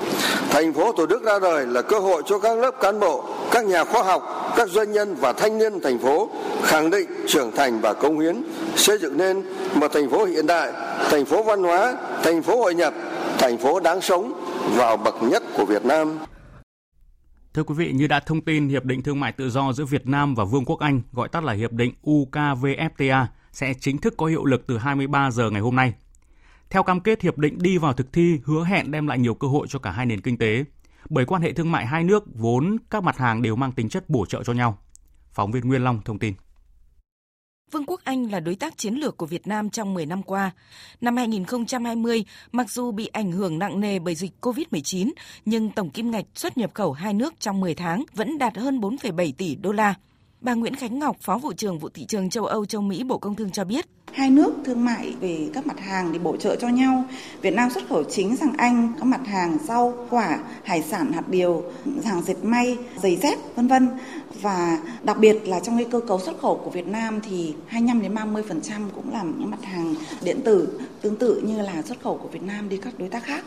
Thành phố Thủ Đức ra đời là cơ hội cho các lớp cán bộ, các nhà khoa học, các doanh nhân và thanh niên thành phố khẳng định trưởng thành và công hiến, xây dựng nên một thành phố hiện đại, thành phố văn hóa, thành phố hội nhập, thành phố đáng sống vào bậc nhất của Việt Nam. Thưa quý vị, như đã thông tin, Hiệp định Thương mại Tự do giữa Việt Nam và Vương quốc Anh, gọi tắt là Hiệp định UKVFTA, sẽ chính thức có hiệu lực từ 23 giờ ngày hôm nay. Theo cam kết, hiệp định đi vào thực thi hứa hẹn đem lại nhiều cơ hội cho cả hai nền kinh tế, bởi quan hệ thương mại hai nước vốn các mặt hàng đều mang tính chất bổ trợ cho nhau. Phóng viên Nguyên Long thông tin. Vương quốc Anh là đối tác chiến lược của Việt Nam trong 10 năm qua. Năm 2020, mặc dù bị ảnh hưởng nặng nề bởi dịch COVID-19, nhưng tổng kim ngạch xuất nhập khẩu hai nước trong 10 tháng vẫn đạt hơn 4,7 tỷ đô la. Bà Nguyễn Khánh Ngọc, Phó vụ trưởng vụ thị trường châu Âu châu Mỹ Bộ Công Thương cho biết, hai nước thương mại về các mặt hàng để bổ trợ cho nhau. Việt Nam xuất khẩu chính sang Anh các mặt hàng rau, quả, hải sản, hạt điều, hàng dệt may, giày dép, vân vân. Và đặc biệt là trong cái cơ cấu xuất khẩu của Việt Nam thì 25 đến 30% cũng là những mặt hàng điện tử tương tự như là xuất khẩu của Việt Nam đi các đối tác khác.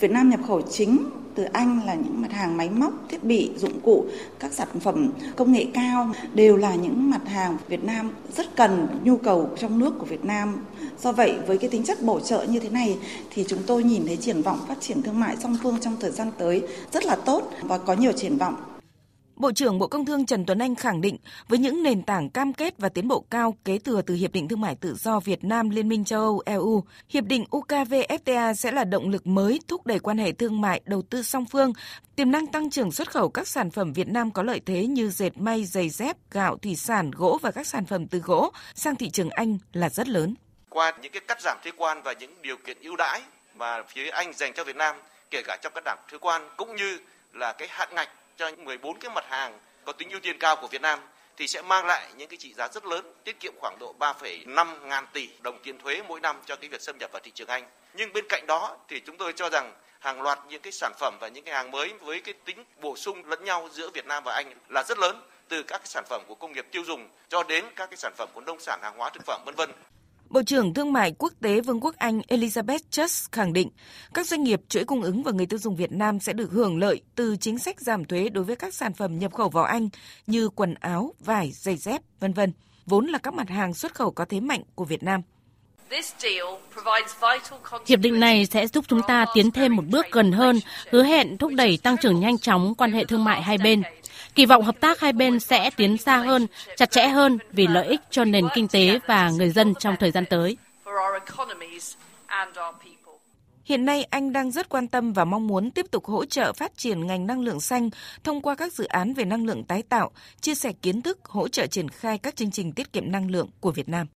Việt Nam nhập khẩu chính từ Anh là những mặt hàng máy móc, thiết bị, dụng cụ, các sản phẩm công nghệ cao đều là những mặt hàng Việt Nam rất cần nhu cầu trong nước của Việt Nam. Do vậy với cái tính chất bổ trợ như thế này thì chúng tôi nhìn thấy triển vọng phát triển thương mại song phương trong thời gian tới rất là tốt và có nhiều triển vọng. Bộ trưởng Bộ Công Thương Trần Tuấn Anh khẳng định với những nền tảng cam kết và tiến bộ cao kế thừa từ Hiệp định Thương mại Tự do Việt Nam Liên minh châu Âu EU, Hiệp định UKVFTA sẽ là động lực mới thúc đẩy quan hệ thương mại đầu tư song phương, tiềm năng tăng trưởng xuất khẩu các sản phẩm Việt Nam có lợi thế như dệt may, giày dép, gạo, thủy sản, gỗ và các sản phẩm từ gỗ sang thị trường Anh là rất lớn. Qua những cái cắt giảm thuế quan và những điều kiện ưu đãi mà phía Anh dành cho Việt Nam, kể cả trong các giảm thuế quan cũng như là cái hạn ngạch cho 14 cái mặt hàng có tính ưu tiên cao của Việt Nam thì sẽ mang lại những cái trị giá rất lớn, tiết kiệm khoảng độ 3,5 ngàn tỷ đồng tiền thuế mỗi năm cho cái việc xâm nhập vào thị trường Anh. Nhưng bên cạnh đó thì chúng tôi cho rằng hàng loạt những cái sản phẩm và những cái hàng mới với cái tính bổ sung lẫn nhau giữa Việt Nam và Anh là rất lớn từ các cái sản phẩm của công nghiệp tiêu dùng cho đến các cái sản phẩm của nông sản hàng hóa thực phẩm vân vân. Bộ trưởng Thương mại Quốc tế Vương quốc Anh Elizabeth Truss khẳng định các doanh nghiệp chuỗi cung ứng và người tiêu dùng Việt Nam sẽ được hưởng lợi từ chính sách giảm thuế đối với các sản phẩm nhập khẩu vào Anh như quần áo, vải, giày dép, vân vân, vốn là các mặt hàng xuất khẩu có thế mạnh của Việt Nam. Hiệp định này sẽ giúp chúng ta tiến thêm một bước gần hơn, hứa hẹn thúc đẩy tăng trưởng nhanh chóng quan hệ thương mại hai bên. Kỳ vọng hợp tác hai bên sẽ tiến xa hơn, chặt chẽ hơn vì lợi ích cho nền kinh tế và người dân trong thời gian tới. Hiện nay, Anh đang rất quan tâm và mong muốn tiếp tục hỗ trợ phát triển ngành năng lượng xanh thông qua các dự án về năng lượng tái tạo, chia sẻ kiến thức, hỗ trợ triển khai các chương trình tiết kiệm năng lượng của Việt Nam.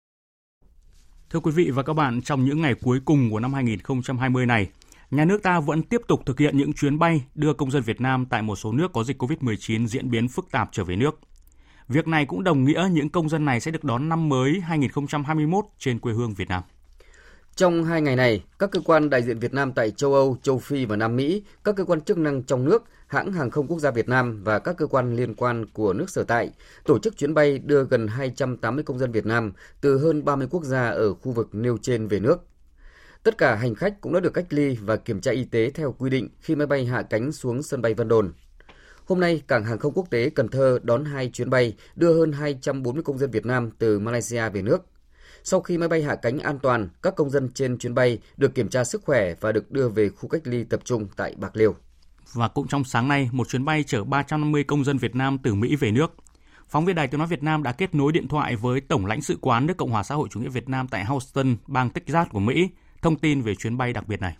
Thưa quý vị và các bạn, trong những ngày cuối cùng của năm 2020 này, nhà nước ta vẫn tiếp tục thực hiện những chuyến bay đưa công dân Việt Nam tại một số nước có dịch COVID-19 diễn biến phức tạp trở về nước. Việc này cũng đồng nghĩa những công dân này sẽ được đón năm mới 2021 trên quê hương Việt Nam. Trong hai ngày này, các cơ quan đại diện Việt Nam tại châu Âu, châu Phi và Nam Mỹ, các cơ quan chức năng trong nước, hãng hàng không quốc gia Việt Nam và các cơ quan liên quan của nước sở tại tổ chức chuyến bay đưa gần 280 công dân Việt Nam từ hơn 30 quốc gia ở khu vực nêu trên về nước. Tất cả hành khách cũng đã được cách ly và kiểm tra y tế theo quy định khi máy bay hạ cánh xuống sân bay Vân Đồn. Hôm nay, Cảng hàng không quốc tế Cần Thơ đón hai chuyến bay đưa hơn 240 công dân Việt Nam từ Malaysia về nước. Sau khi máy bay hạ cánh an toàn, các công dân trên chuyến bay được kiểm tra sức khỏe và được đưa về khu cách ly tập trung tại Bạc Liêu. Và cũng trong sáng nay, một chuyến bay chở 350 công dân Việt Nam từ Mỹ về nước. Phóng viên Đài Tiếng Nói Việt Nam đã kết nối điện thoại với Tổng lãnh sự quán nước Cộng hòa xã hội chủ nghĩa Việt Nam tại Houston, bang Texas của Mỹ, thông tin về chuyến bay đặc biệt này.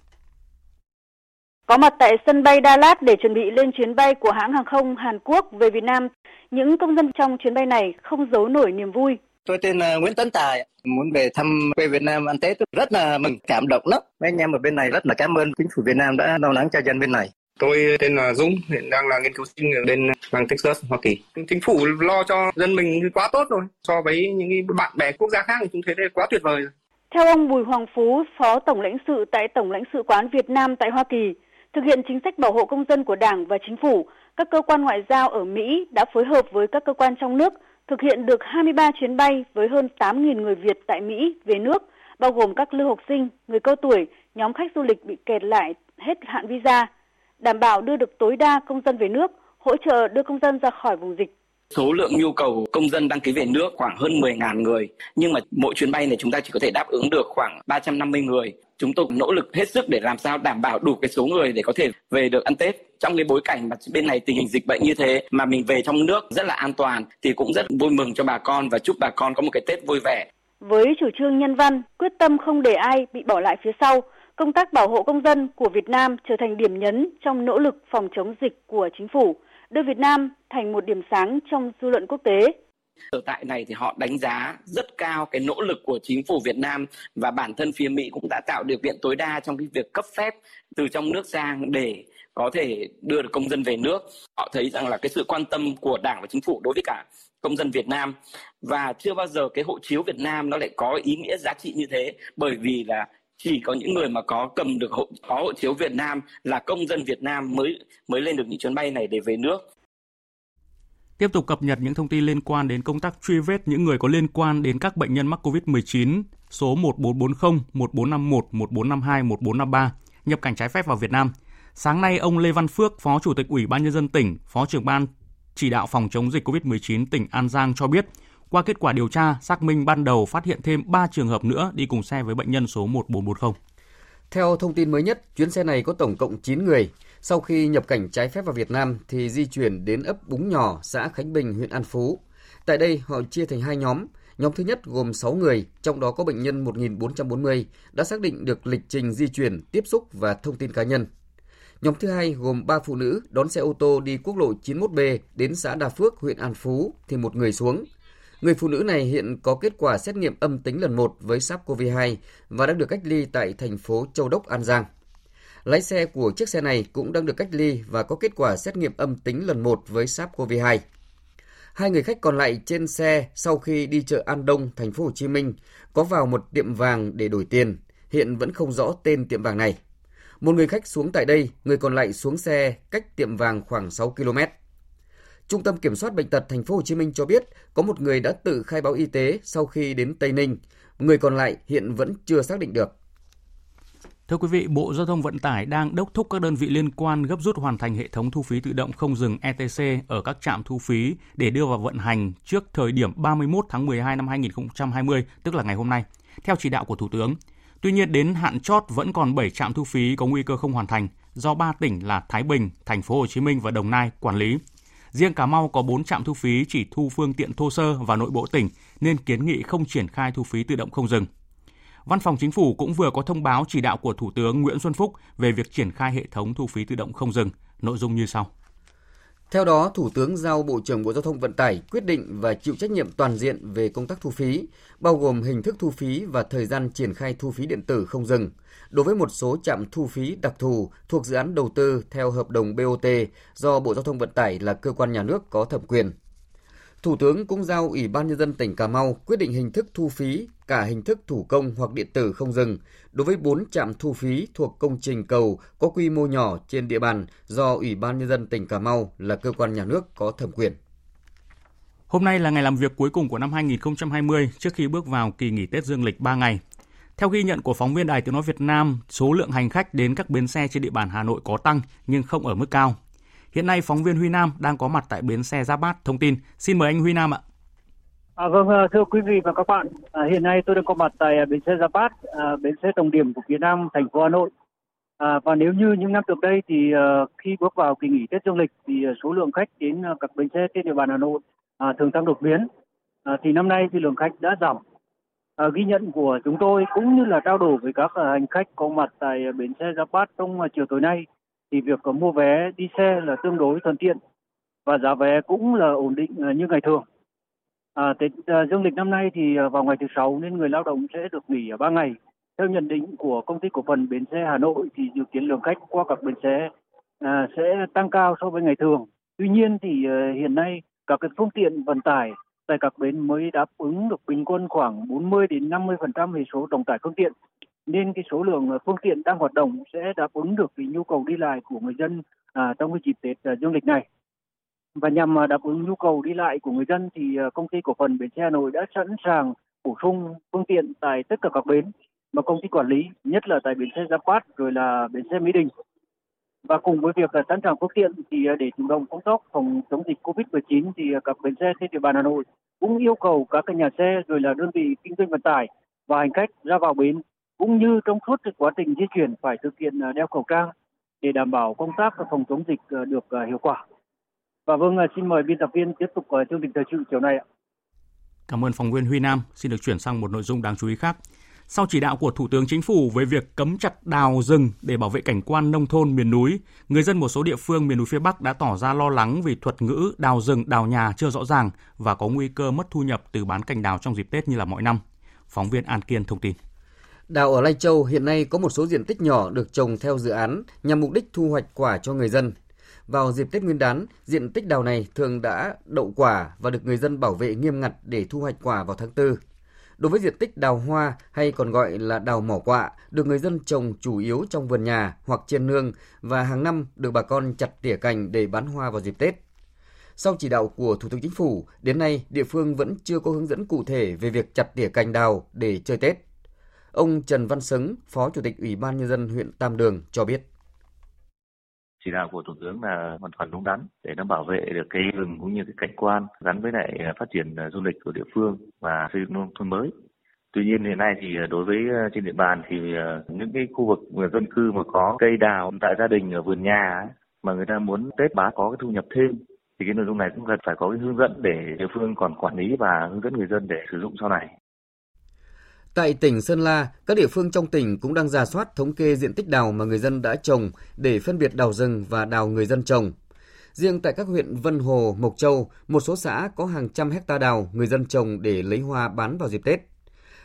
Có mặt tại sân bay Dallas để chuẩn bị lên chuyến bay của hãng hàng không Hàn Quốc về Việt Nam, những công dân trong chuyến bay này không giấu nổi niềm vui. Tôi tên là Nguyễn Tấn Tài, muốn về thăm quê Việt Nam ăn Tết rất là mừng, cảm động lắm. Mấy anh em ở bên này rất là cảm ơn chính phủ Việt Nam đã lo lắng cho dân bên này. Tôi tên là Dũng, hiện đang là nghiên cứu sinh ở bên bang Texas, Hoa Kỳ. Chính phủ lo cho dân mình quá tốt rồi. So với những bạn bè quốc gia khác thì chúng thấy đây quá tuyệt vời rồi. Theo ông Bùi Hoàng Phú, Phó Tổng lãnh sự tại Tổng lãnh sự quán Việt Nam tại Hoa Kỳ, thực hiện chính sách bảo hộ công dân của Đảng và Chính phủ, các cơ quan ngoại giao ở Mỹ đã phối hợp với các cơ quan trong nước thực hiện được 23 chuyến bay với hơn 8.000 người Việt tại Mỹ về nước, bao gồm các lưu học sinh, người cao tuổi, nhóm khách du lịch bị kẹt lại hết hạn visa, đảm bảo đưa được tối đa công dân về nước, hỗ trợ đưa công dân ra khỏi vùng dịch. Số lượng nhu cầu công dân đăng ký về nước khoảng hơn 10.000 người, nhưng mà mỗi chuyến bay này chúng ta chỉ có thể đáp ứng được khoảng 350 người. Chúng tôi nỗ lực hết sức để làm sao đảm bảo đủ cái số người để có thể về được ăn Tết. Trong cái bối cảnh mà bên này tình hình dịch bệnh như thế mà mình về trong nước rất là an toàn thì cũng rất vui mừng cho bà con và chúc bà con có một cái Tết vui vẻ. Với chủ trương nhân văn, quyết tâm không để ai bị bỏ lại phía sau, công tác bảo hộ công dân của Việt Nam trở thành điểm nhấn trong nỗ lực phòng chống dịch của chính phủ đưa Việt Nam thành một điểm sáng trong dư luận quốc tế. Ở tại này thì họ đánh giá rất cao cái nỗ lực của chính phủ Việt Nam và bản thân phía Mỹ cũng đã tạo điều kiện tối đa trong cái việc cấp phép từ trong nước sang để có thể đưa được công dân về nước. Họ thấy rằng là cái sự quan tâm của Đảng và chính phủ đối với cả công dân Việt Nam và chưa bao giờ cái hộ chiếu Việt Nam nó lại có ý nghĩa giá trị như thế bởi vì là chỉ có những người mà có cầm được hộ có hộ chiếu Việt Nam là công dân Việt Nam mới mới lên được những chuyến bay này để về nước. Tiếp tục cập nhật những thông tin liên quan đến công tác truy vết những người có liên quan đến các bệnh nhân mắc COVID-19 số 1440, 1451, 1452, 1453 nhập cảnh trái phép vào Việt Nam. Sáng nay, ông Lê Văn Phước, Phó Chủ tịch Ủy ban Nhân dân tỉnh, Phó trưởng ban chỉ đạo phòng chống dịch COVID-19 tỉnh An Giang cho biết, qua kết quả điều tra, xác minh ban đầu phát hiện thêm 3 trường hợp nữa đi cùng xe với bệnh nhân số 1440. Theo thông tin mới nhất, chuyến xe này có tổng cộng 9 người. Sau khi nhập cảnh trái phép vào Việt Nam thì di chuyển đến ấp Búng Nhỏ, xã Khánh Bình, huyện An Phú. Tại đây họ chia thành hai nhóm. Nhóm thứ nhất gồm 6 người, trong đó có bệnh nhân 1440 đã xác định được lịch trình di chuyển, tiếp xúc và thông tin cá nhân. Nhóm thứ hai gồm 3 phụ nữ đón xe ô tô đi quốc lộ 91B đến xã Đà Phước, huyện An Phú thì một người xuống. Người phụ nữ này hiện có kết quả xét nghiệm âm tính lần 1 với SARS-CoV-2 và đang được cách ly tại thành phố Châu Đốc, An Giang. Lái xe của chiếc xe này cũng đang được cách ly và có kết quả xét nghiệm âm tính lần 1 với SARS-CoV-2. Hai người khách còn lại trên xe sau khi đi chợ An Đông, thành phố Hồ Chí Minh có vào một tiệm vàng để đổi tiền, hiện vẫn không rõ tên tiệm vàng này. Một người khách xuống tại đây, người còn lại xuống xe cách tiệm vàng khoảng 6 km. Trung tâm Kiểm soát bệnh tật thành phố Hồ Chí Minh cho biết có một người đã tự khai báo y tế sau khi đến Tây Ninh, người còn lại hiện vẫn chưa xác định được. Thưa quý vị, Bộ Giao thông Vận tải đang đốc thúc các đơn vị liên quan gấp rút hoàn thành hệ thống thu phí tự động không dừng ETC ở các trạm thu phí để đưa vào vận hành trước thời điểm 31 tháng 12 năm 2020, tức là ngày hôm nay, theo chỉ đạo của Thủ tướng. Tuy nhiên, đến hạn chót vẫn còn 7 trạm thu phí có nguy cơ không hoàn thành do ba tỉnh là Thái Bình, Thành phố Hồ Chí Minh và Đồng Nai quản lý. Riêng Cà Mau có 4 trạm thu phí chỉ thu phương tiện thô sơ và nội bộ tỉnh nên kiến nghị không triển khai thu phí tự động không dừng. Văn phòng Chính phủ cũng vừa có thông báo chỉ đạo của Thủ tướng Nguyễn Xuân Phúc về việc triển khai hệ thống thu phí tự động không dừng. Nội dung như sau. Theo đó, Thủ tướng giao Bộ trưởng Bộ Giao thông Vận tải quyết định và chịu trách nhiệm toàn diện về công tác thu phí, bao gồm hình thức thu phí và thời gian triển khai thu phí điện tử không dừng. Đối với một số trạm thu phí đặc thù thuộc dự án đầu tư theo hợp đồng BOT do Bộ Giao thông Vận tải là cơ quan nhà nước có thẩm quyền. Thủ tướng cũng giao Ủy ban Nhân dân tỉnh Cà Mau quyết định hình thức thu phí, cả hình thức thủ công hoặc điện tử không dừng đối với 4 trạm thu phí thuộc công trình cầu có quy mô nhỏ trên địa bàn do Ủy ban Nhân dân tỉnh Cà Mau là cơ quan nhà nước có thẩm quyền. Hôm nay là ngày làm việc cuối cùng của năm 2020 trước khi bước vào kỳ nghỉ Tết Dương lịch 3 ngày. Theo ghi nhận của phóng viên Đài Tiếng Nói Việt Nam, số lượng hành khách đến các bến xe trên địa bàn Hà Nội có tăng nhưng không ở mức cao. Hiện nay, phóng viên Huy Nam đang có mặt tại bến xe Giáp Bát thông tin. Xin mời anh Huy Nam ạ. À, vâng, à, thưa quý vị và các bạn, à, hiện nay tôi đang có mặt tại à, bến xe Giáp Bát, à, bến xe tổng điểm của phía Nam, thành phố Hà Nội. À, và nếu như những năm trước đây thì à, khi bước vào kỳ nghỉ Tết Dương lịch thì à, số lượng khách đến các bến xe trên địa bàn Hà Nội à, thường tăng đột biến. À, thì năm nay thì lượng khách đã giảm. Uh, ghi nhận của chúng tôi cũng như là trao đổi với các uh, hành khách có mặt tại uh, bến xe Giáp Bát trong uh, chiều tối nay thì việc uh, mua vé đi xe là tương đối thuận tiện và giá vé cũng là ổn định uh, như ngày thường. À, Tết uh, Dương lịch năm nay thì uh, vào ngày thứ sáu nên người lao động sẽ được nghỉ ở 3 ngày. Theo nhận định của công ty cổ phần bến xe Hà Nội thì dự kiến lượng khách qua các bến xe à, sẽ tăng cao so với ngày thường. Tuy nhiên thì uh, hiện nay các cái phương tiện vận tải tại các bến mới đáp ứng được bình quân khoảng 40 đến 50% về số tổng tải phương tiện nên cái số lượng à, phương tiện đang hoạt động sẽ đáp ứng được cái nhu cầu đi lại của người dân à, trong cái dịp Tết à, dương lịch này và nhằm à, đáp ứng nhu cầu đi lại của người dân thì à, công ty cổ phần bến xe Hà Nội đã sẵn sàng bổ sung phương tiện tại tất cả các bến mà công ty quản lý, nhất là tại bến xe Giáp Bát rồi là bến xe Mỹ Đình. Và cùng với việc sẵn sàng phương tiện thì à, để chủ động công tác phòng chống dịch Covid-19 thì à, các bến xe trên địa bàn Hà Nội cũng yêu cầu các cái nhà xe rồi là đơn vị kinh doanh vận tải và hành khách ra vào bến cũng như trong suốt quá trình di chuyển phải thực hiện à, đeo khẩu trang để đảm bảo công tác phòng chống dịch được hiệu quả. Và vâng, xin mời biên tập viên tiếp tục chương trình thời sự chiều nay ạ. Cảm ơn phóng viên Huy Nam. Xin được chuyển sang một nội dung đáng chú ý khác. Sau chỉ đạo của Thủ tướng Chính phủ về việc cấm chặt đào rừng để bảo vệ cảnh quan nông thôn miền núi, người dân một số địa phương miền núi phía Bắc đã tỏ ra lo lắng vì thuật ngữ đào rừng, đào nhà chưa rõ ràng và có nguy cơ mất thu nhập từ bán cành đào trong dịp Tết như là mọi năm. Phóng viên An Kiên thông tin. Đào ở Lai Châu hiện nay có một số diện tích nhỏ được trồng theo dự án nhằm mục đích thu hoạch quả cho người dân. Vào dịp Tết Nguyên đán, diện tích đào này thường đã đậu quả và được người dân bảo vệ nghiêm ngặt để thu hoạch quả vào tháng 4. Đối với diện tích đào hoa hay còn gọi là đào mỏ quạ, được người dân trồng chủ yếu trong vườn nhà hoặc trên nương và hàng năm được bà con chặt tỉa cành để bán hoa vào dịp Tết. Sau chỉ đạo của Thủ tướng Chính phủ, đến nay địa phương vẫn chưa có hướng dẫn cụ thể về việc chặt tỉa cành đào để chơi Tết. Ông Trần Văn Sứng, Phó Chủ tịch Ủy ban Nhân dân huyện Tam Đường cho biết chỉ đạo của thủ tướng là hoàn toàn đúng đắn để nó bảo vệ được cây rừng cũng như cái cảnh quan gắn với lại phát triển à, du lịch của địa phương và xây dựng nông thôn mới Tuy nhiên hiện nay thì à, đối với à, trên địa bàn thì những cái khu vực dân cư mà có cây đào tại gia đình ở vườn nhà mà người ta muốn Tết bá có cái thu nhập thêm, thì cái nội dung này cũng cần phải có cái hướng dẫn để địa phương còn quản lý và hướng dẫn người dân để sử dụng sau này. Tại tỉnh Sơn La, các địa phương trong tỉnh cũng đang giả soát thống kê diện tích đào mà người dân đã trồng để phân biệt đào rừng và đào người dân trồng. Riêng tại các huyện Vân Hồ, Mộc Châu, một số xã có hàng trăm hecta đào người dân trồng để lấy hoa bán vào dịp Tết.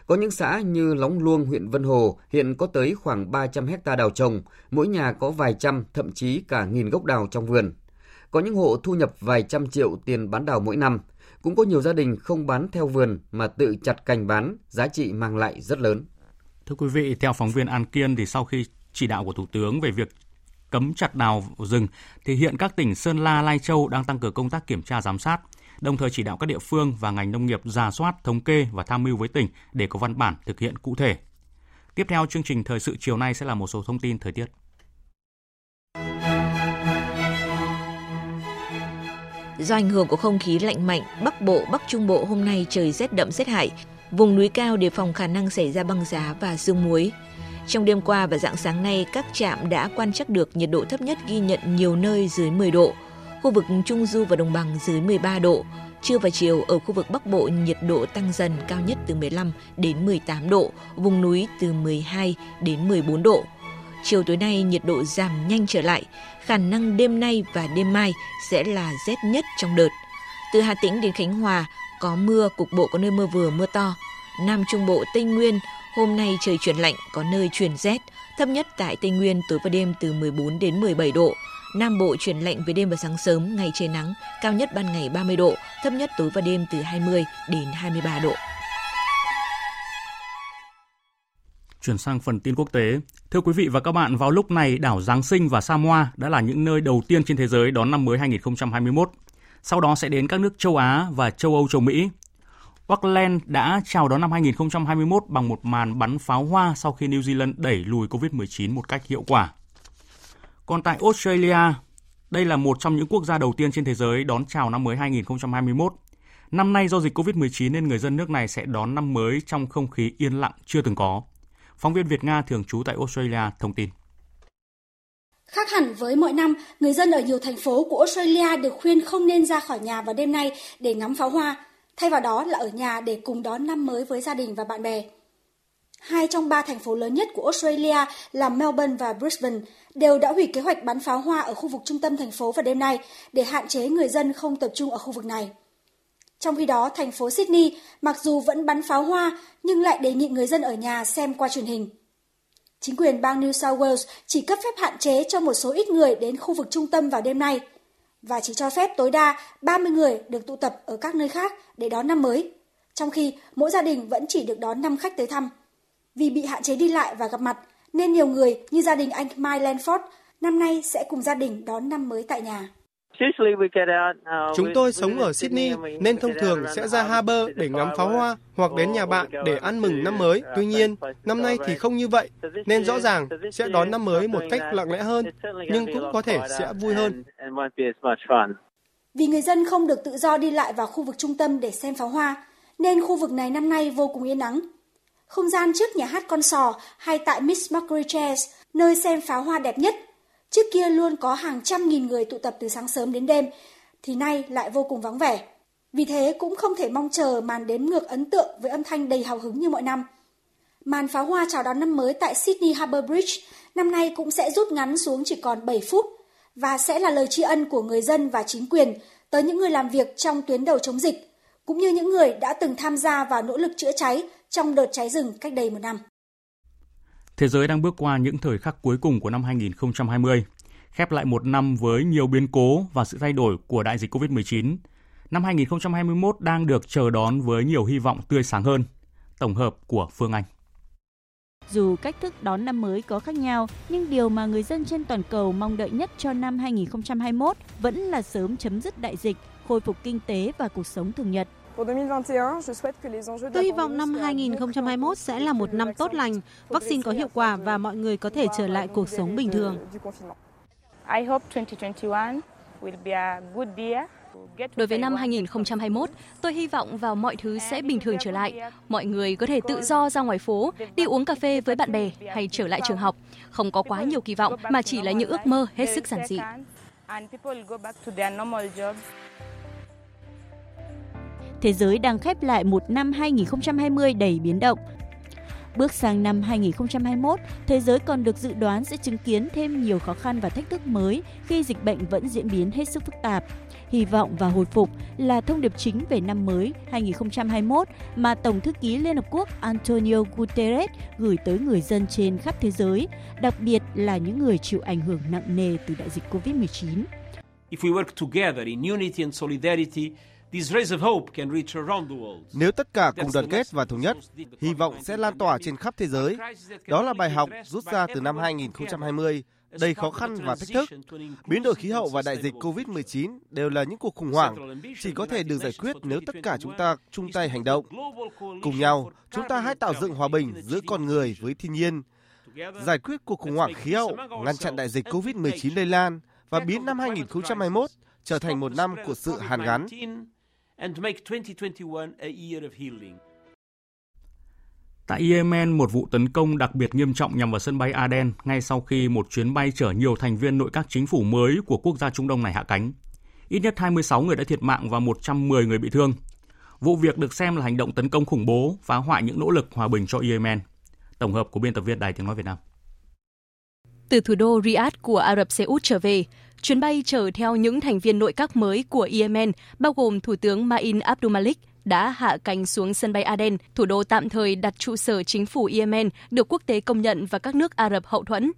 Có những xã như Lóng Luông, huyện Vân Hồ hiện có tới khoảng 300 hecta đào trồng, mỗi nhà có vài trăm, thậm chí cả nghìn gốc đào trong vườn. Có những hộ thu nhập vài trăm triệu tiền bán đào mỗi năm, cũng có nhiều gia đình không bán theo vườn mà tự chặt cành bán, giá trị mang lại rất lớn. Thưa quý vị, theo phóng viên An Kiên thì sau khi chỉ đạo của Thủ tướng về việc cấm chặt đào rừng thì hiện các tỉnh Sơn La, Lai Châu đang tăng cường công tác kiểm tra giám sát, đồng thời chỉ đạo các địa phương và ngành nông nghiệp ra soát, thống kê và tham mưu với tỉnh để có văn bản thực hiện cụ thể. Tiếp theo chương trình thời sự chiều nay sẽ là một số thông tin thời tiết. Do ảnh hưởng của không khí lạnh mạnh, Bắc Bộ, Bắc Trung Bộ hôm nay trời rét đậm rét hại. Vùng núi cao đề phòng khả năng xảy ra băng giá và sương muối. Trong đêm qua và dạng sáng nay, các trạm đã quan trắc được nhiệt độ thấp nhất ghi nhận nhiều nơi dưới 10 độ. Khu vực Trung Du và Đồng bằng dưới 13 độ. Trưa và chiều ở khu vực Bắc Bộ nhiệt độ tăng dần cao nhất từ 15 đến 18 độ, vùng núi từ 12 đến 14 độ. Chiều tối nay nhiệt độ giảm nhanh trở lại, khả năng đêm nay và đêm mai sẽ là rét nhất trong đợt. Từ Hà Tĩnh đến Khánh Hòa có mưa, cục bộ có nơi mưa vừa mưa to. Nam Trung Bộ, Tây Nguyên hôm nay trời chuyển lạnh, có nơi chuyển rét, thấp nhất tại Tây Nguyên tối và đêm từ 14 đến 17 độ. Nam Bộ chuyển lạnh về đêm và sáng sớm, ngày trời nắng, cao nhất ban ngày 30 độ, thấp nhất tối và đêm từ 20 đến 23 độ. Chuyển sang phần tin quốc tế. Thưa quý vị và các bạn, vào lúc này đảo Giáng sinh và Samoa đã là những nơi đầu tiên trên thế giới đón năm mới 2021. Sau đó sẽ đến các nước châu Á và châu Âu châu Mỹ. Auckland đã chào đón năm 2021 bằng một màn bắn pháo hoa sau khi New Zealand đẩy lùi COVID-19 một cách hiệu quả. Còn tại Australia, đây là một trong những quốc gia đầu tiên trên thế giới đón chào năm mới 2021. Năm nay do dịch COVID-19 nên người dân nước này sẽ đón năm mới trong không khí yên lặng chưa từng có. Phóng viên Việt Nga thường trú tại Australia thông tin. Khác hẳn với mọi năm, người dân ở nhiều thành phố của Australia được khuyên không nên ra khỏi nhà vào đêm nay để ngắm pháo hoa, thay vào đó là ở nhà để cùng đón năm mới với gia đình và bạn bè. Hai trong ba thành phố lớn nhất của Australia là Melbourne và Brisbane đều đã hủy kế hoạch bắn pháo hoa ở khu vực trung tâm thành phố vào đêm nay để hạn chế người dân không tập trung ở khu vực này. Trong khi đó, thành phố Sydney mặc dù vẫn bắn pháo hoa nhưng lại đề nghị người dân ở nhà xem qua truyền hình. Chính quyền bang New South Wales chỉ cấp phép hạn chế cho một số ít người đến khu vực trung tâm vào đêm nay và chỉ cho phép tối đa 30 người được tụ tập ở các nơi khác để đón năm mới, trong khi mỗi gia đình vẫn chỉ được đón 5 khách tới thăm. Vì bị hạn chế đi lại và gặp mặt, nên nhiều người như gia đình anh Mike Lanford năm nay sẽ cùng gia đình đón năm mới tại nhà. Uh, Chúng tôi sống ở Sydney nên thông thường sẽ ra Harbour để ngắm pháo hoa hoặc đến nhà bạn để ăn mừng năm mới. Tuy nhiên, năm nay thì không như vậy, nên rõ ràng sẽ đón năm mới một cách lặng lẽ hơn, nhưng cũng có thể sẽ vui hơn. Vì người dân không được tự do đi lại vào khu vực trung tâm để xem pháo hoa, nên khu vực này năm nay vô cùng yên ắng. Không gian trước nhà hát con sò hay tại Miss Mercury Chairs, nơi xem pháo hoa đẹp nhất Trước kia luôn có hàng trăm nghìn người tụ tập từ sáng sớm đến đêm, thì nay lại vô cùng vắng vẻ. Vì thế cũng không thể mong chờ màn đếm ngược ấn tượng với âm thanh đầy hào hứng như mọi năm. Màn pháo hoa chào đón năm mới tại Sydney Harbour Bridge năm nay cũng sẽ rút ngắn xuống chỉ còn 7 phút và sẽ là lời tri ân của người dân và chính quyền tới những người làm việc trong tuyến đầu chống dịch, cũng như những người đã từng tham gia vào nỗ lực chữa cháy trong đợt cháy rừng cách đây một năm. Thế giới đang bước qua những thời khắc cuối cùng của năm 2020, khép lại một năm với nhiều biến cố và sự thay đổi của đại dịch COVID-19. Năm 2021 đang được chờ đón với nhiều hy vọng tươi sáng hơn. Tổng hợp của Phương Anh. Dù cách thức đón năm mới có khác nhau, nhưng điều mà người dân trên toàn cầu mong đợi nhất cho năm 2021 vẫn là sớm chấm dứt đại dịch, khôi phục kinh tế và cuộc sống thường nhật. Tôi hy vọng năm 2021 sẽ là một năm tốt lành, vaccine có hiệu quả và mọi người có thể trở lại cuộc sống bình thường. Đối với năm 2021, tôi hy vọng vào mọi thứ sẽ bình thường trở lại. Mọi người có thể tự do ra ngoài phố, đi uống cà phê với bạn bè hay trở lại trường học. Không có quá nhiều kỳ vọng mà chỉ là những ước mơ hết sức giản dị thế giới đang khép lại một năm 2020 đầy biến động. Bước sang năm 2021, thế giới còn được dự đoán sẽ chứng kiến thêm nhiều khó khăn và thách thức mới khi dịch bệnh vẫn diễn biến hết sức phức tạp. Hy vọng và hồi phục là thông điệp chính về năm mới 2021 mà Tổng thư ký Liên Hợp Quốc Antonio Guterres gửi tới người dân trên khắp thế giới, đặc biệt là những người chịu ảnh hưởng nặng nề từ đại dịch COVID-19. If we work together in unity and solidarity, nếu tất cả cùng đoàn kết và thống nhất, hy vọng sẽ lan tỏa trên khắp thế giới. Đó là bài học rút ra từ năm 2020 đầy khó khăn và thách thức. Biến đổi khí hậu và đại dịch COVID-19 đều là những cuộc khủng hoảng chỉ có thể được giải quyết nếu tất cả chúng ta chung tay hành động. Cùng nhau, chúng ta hãy tạo dựng hòa bình giữa con người với thiên nhiên, giải quyết cuộc khủng hoảng khí hậu, ngăn chặn đại dịch COVID-19 lây lan và biến năm 2021 trở thành một năm của sự hàn gắn. Tại Yemen, một vụ tấn công đặc biệt nghiêm trọng nhằm vào sân bay Aden ngay sau khi một chuyến bay chở nhiều thành viên nội các chính phủ mới của quốc gia Trung Đông này hạ cánh. Ít nhất 26 người đã thiệt mạng và 110 người bị thương. Vụ việc được xem là hành động tấn công khủng bố, phá hoại những nỗ lực hòa bình cho Yemen. Tổng hợp của biên tập viên Đài Tiếng Nói Việt Nam. Từ thủ đô Riyadh của Ả Rập Xê Út trở về, chuyến bay chở theo những thành viên nội các mới của Yemen, bao gồm Thủ tướng Ma'in Abdul Malik, đã hạ cánh xuống sân bay Aden, thủ đô tạm thời đặt trụ sở chính phủ Yemen được quốc tế công nhận và các nước Ả Rập hậu thuẫn.